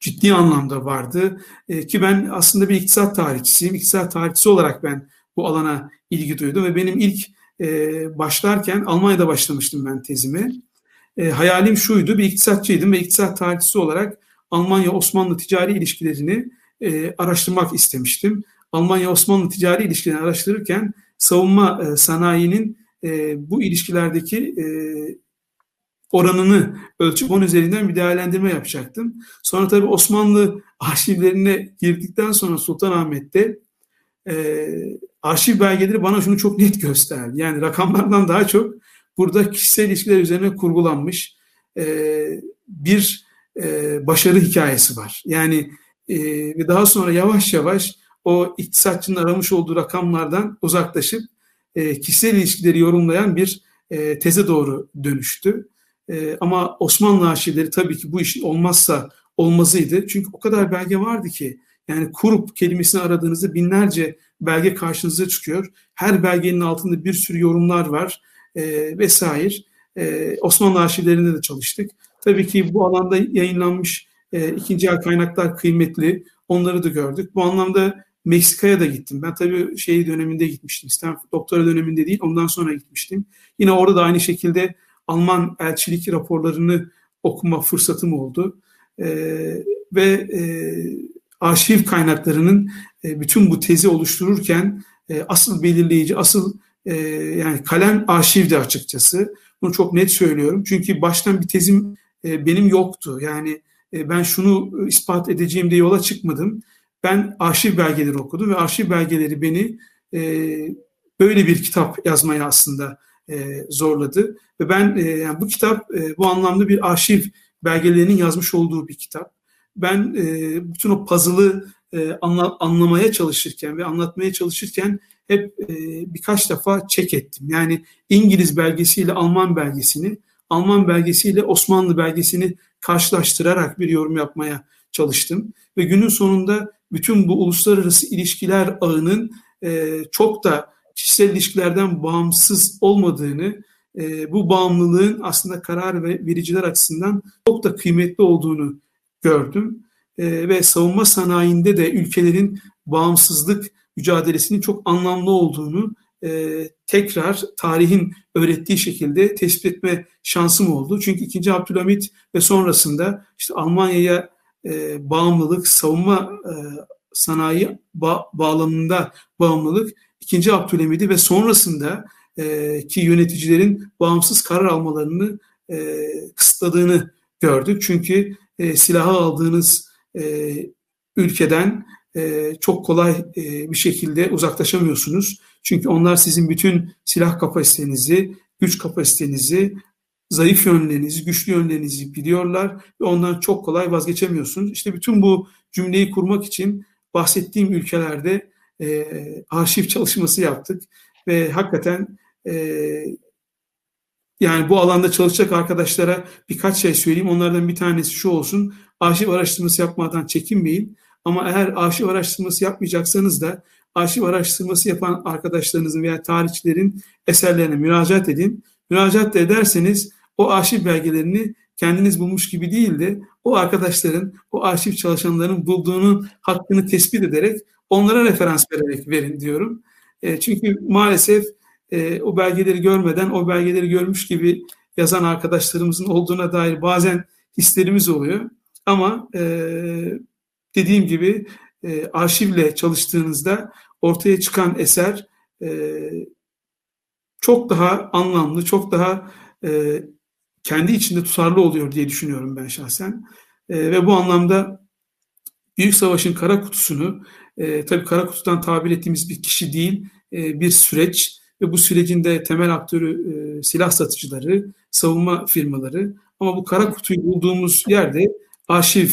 ciddi anlamda vardı. E, ki ben aslında bir iktisat tarihçisiyim. İktisat tarihçisi olarak ben bu alana ilgi duydum ve benim ilk e, başlarken Almanya'da başlamıştım ben tezimi. E, hayalim şuydu, bir iktisatçıydım ve iktisat tarihçisi olarak Almanya-Osmanlı ticari ilişkilerini e, araştırmak istemiştim. Almanya-Osmanlı ticari ilişkilerini araştırırken savunma e, sanayinin e, bu ilişkilerdeki e, oranını ölçüp onun üzerinden bir değerlendirme yapacaktım. Sonra tabii Osmanlı arşivlerine girdikten sonra Sultanahmet'te e, arşiv belgeleri bana şunu çok net gösterdi. Yani rakamlardan daha çok burada kişisel ilişkiler üzerine kurgulanmış e, bir e, başarı hikayesi var. Yani e, ve daha sonra yavaş yavaş o iktisatçının aramış olduğu rakamlardan uzaklaşıp e, kişisel ilişkileri yorumlayan bir e, teze doğru dönüştü. E, ama Osmanlı arşivleri tabii ki bu işin olmazsa olmazıydı. Çünkü o kadar belge vardı ki Yani kurup kelimesini aradığınızda binlerce belge karşınıza çıkıyor. Her belgenin altında bir sürü yorumlar var e, vesaire. E, Osmanlı arşivlerinde de çalıştık. Tabii ki bu alanda yayınlanmış e, ikinci el kaynaklar kıymetli. Onları da gördük. Bu anlamda Meksika'ya da gittim. Ben tabii şey döneminde gitmiştim. Stanford doktora döneminde değil, ondan sonra gitmiştim. Yine orada da aynı şekilde Alman elçilik raporlarını okuma fırsatım oldu. E, ve e, arşiv kaynaklarının e, bütün bu tezi oluştururken e, asıl belirleyici, asıl e, yani kalem arşivdi açıkçası. Bunu çok net söylüyorum. Çünkü baştan bir tezim e, benim yoktu. Yani e, ben şunu ispat edeceğim diye yola çıkmadım. Ben arşiv belgeleri okudum ve arşiv belgeleri beni e, böyle bir kitap yazmaya aslında e, zorladı. Ve ben e, yani bu kitap e, bu anlamda bir arşiv belgelerinin yazmış olduğu bir kitap. Ben e, bütün o puzzle'ı e, anla, anlamaya çalışırken ve anlatmaya çalışırken hep e, birkaç defa çek ettim. Yani İngiliz belgesiyle Alman belgesini, Alman belgesiyle Osmanlı belgesini karşılaştırarak bir yorum yapmaya çalıştım. Ve günün sonunda bütün bu uluslararası ilişkiler ağının e, çok da kişisel ilişkilerden bağımsız olmadığını, e, bu bağımlılığın aslında karar ve vericiler açısından çok da kıymetli olduğunu gördüm. E, ve savunma sanayinde de ülkelerin bağımsızlık mücadelesinin çok anlamlı olduğunu e, tekrar tarihin öğrettiği şekilde tespit etme şansım oldu. Çünkü 2. Abdülhamit ve sonrasında işte Almanya'ya e, bağımlılık, savunma e, sanayi ba- bağlamında bağımlılık 2. Abdülhamid'i ve sonrasında e, ki yöneticilerin bağımsız karar almalarını e, kısıtladığını gördük. Çünkü e, silahı aldığınız e, ülkeden e, çok kolay e, bir şekilde uzaklaşamıyorsunuz. Çünkü onlar sizin bütün silah kapasitenizi, güç kapasitenizi, zayıf yönlerinizi, güçlü yönlerinizi biliyorlar ve ondan çok kolay vazgeçemiyorsunuz. İşte bütün bu cümleyi kurmak için bahsettiğim ülkelerde e, arşiv çalışması yaptık ve hakikaten e, yani bu alanda çalışacak arkadaşlara birkaç şey söyleyeyim. Onlardan bir tanesi şu olsun. Arşiv araştırması yapmadan çekinmeyin. Ama eğer arşiv araştırması yapmayacaksanız da arşiv araştırması yapan arkadaşlarınızın veya tarihçilerin eserlerine müracaat edin. Müracaat da ederseniz o arşiv belgelerini kendiniz bulmuş gibi değil de o arkadaşların, o arşiv çalışanların bulduğunun hakkını tespit ederek onlara referans vererek verin diyorum. E, çünkü maalesef e, o belgeleri görmeden o belgeleri görmüş gibi yazan arkadaşlarımızın olduğuna dair bazen hislerimiz oluyor. Ama e, dediğim gibi e, arşivle çalıştığınızda ortaya çıkan eser e, çok daha anlamlı, çok daha e, kendi içinde tutarlı oluyor diye düşünüyorum ben şahsen. E, ve bu anlamda Büyük Savaş'ın kara kutusunu, e, tabii kara kutudan tabir ettiğimiz bir kişi değil, e, bir süreç ve bu sürecin de temel aktörü e, silah satıcıları, savunma firmaları. Ama bu kara kutuyu bulduğumuz yerde arşiv,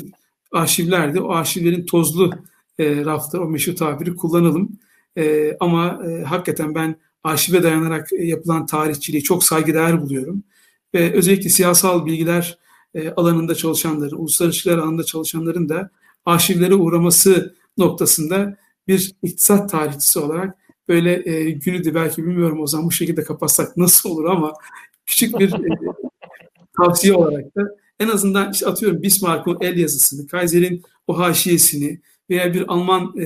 arşivlerde o arşivlerin tozlu e, rafta o meşhur tabiri kullanalım. E, ama e, hakikaten ben arşive dayanarak yapılan tarihçiliği çok saygıdeğer buluyorum. Ve özellikle siyasal bilgiler e, alanında çalışanların, uluslararası ilişkiler alanında çalışanların da arşivlere uğraması noktasında bir iktisat tarihçisi olarak böyle e, günü de belki bilmiyorum o zaman bu şekilde kapatsak nasıl olur ama küçük bir e, tavsiye olarak da en azından işte atıyorum Bismarck'ın el yazısını, Kaiser'in o haşiyesini veya bir Alman e,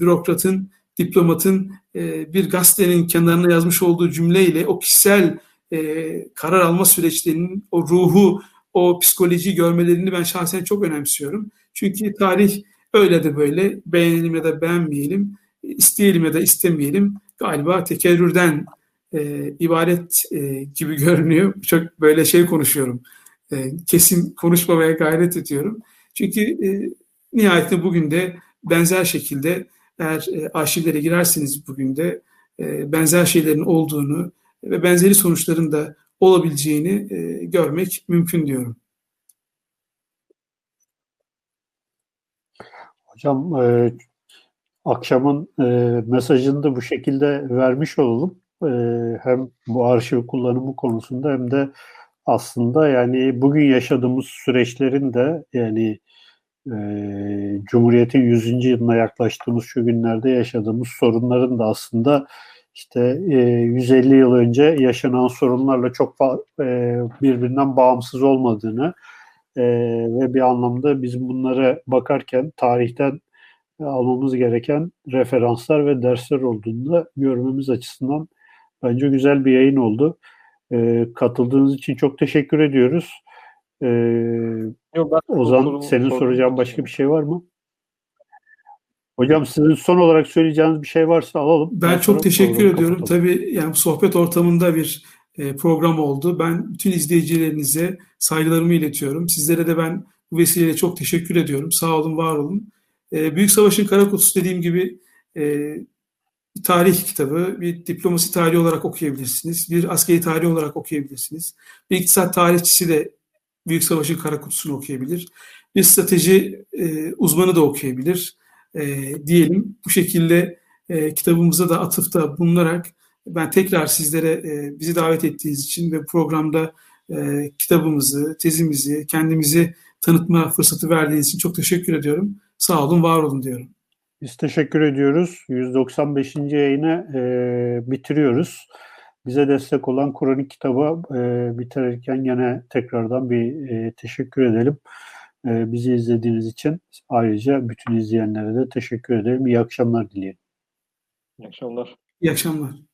bürokratın, diplomatın e, bir gazetenin kenarına yazmış olduğu cümleyle o kişisel e, karar alma süreçlerinin o ruhu, o psikolojiyi görmelerini ben şahsen çok önemsiyorum. Çünkü tarih öyle de böyle beğenelim ya da beğenmeyelim isteyelim ya da istemeyelim galiba tekerrürden e, ibaret e, gibi görünüyor. Çok böyle şey konuşuyorum. E, kesin konuşmamaya gayret ediyorum. Çünkü e, nihayetinde bugün de benzer şekilde eğer e, arşivlere girerseniz bugün de e, benzer şeylerin olduğunu ve benzeri sonuçların da olabileceğini e, görmek mümkün diyorum. Hocam e, akşamın e, mesajını da bu şekilde vermiş olalım. E, hem bu arşiv kullanımı konusunda hem de aslında yani bugün yaşadığımız süreçlerin de yani e, Cumhuriyet'in 100. yılına yaklaştığımız şu günlerde yaşadığımız sorunların da aslında işte e, 150 yıl önce yaşanan sorunlarla çok e, birbirinden bağımsız olmadığını e, ve bir anlamda bizim bunlara bakarken tarihten almamız gereken referanslar ve dersler olduğunu da görmemiz açısından bence güzel bir yayın oldu. E, katıldığınız için çok teşekkür ediyoruz. E, Yok, Ozan senin soracağın başka bir şey var mı? Hocam sizin son olarak söyleyeceğiniz bir şey varsa alalım. Ben çok teşekkür ediyorum. Kapatalım. Tabii yani sohbet ortamında bir e, program oldu. Ben bütün izleyicilerinize saygılarımı iletiyorum. Sizlere de ben bu vesileyle çok teşekkür ediyorum. Sağ olun, var olun. E, Büyük Savaş'ın Kara Kutusu dediğim gibi e, bir tarih kitabı, bir diplomasi tarihi olarak okuyabilirsiniz. Bir askeri tarihi olarak okuyabilirsiniz. Bir iktisat tarihçisi de Büyük Savaş'ın Kara Kutusu'nu okuyabilir. Bir strateji e, uzmanı da okuyabilir. E, diyelim bu şekilde kitabımıza da atıfta bulunarak ben tekrar sizlere bizi davet ettiğiniz için ve programda kitabımızı, tezimizi, kendimizi tanıtma fırsatı verdiğiniz için çok teşekkür ediyorum. Sağ olun, var olun diyorum. Biz teşekkür ediyoruz. 195. yayını e, bitiriyoruz. Bize destek olan Kronik kitabı e, bitirirken yine tekrardan bir e, teşekkür edelim. E, bizi izlediğiniz için ayrıca bütün izleyenlere de teşekkür ederim. İyi akşamlar dileyelim. İyi akşamlar. İyi akşamlar.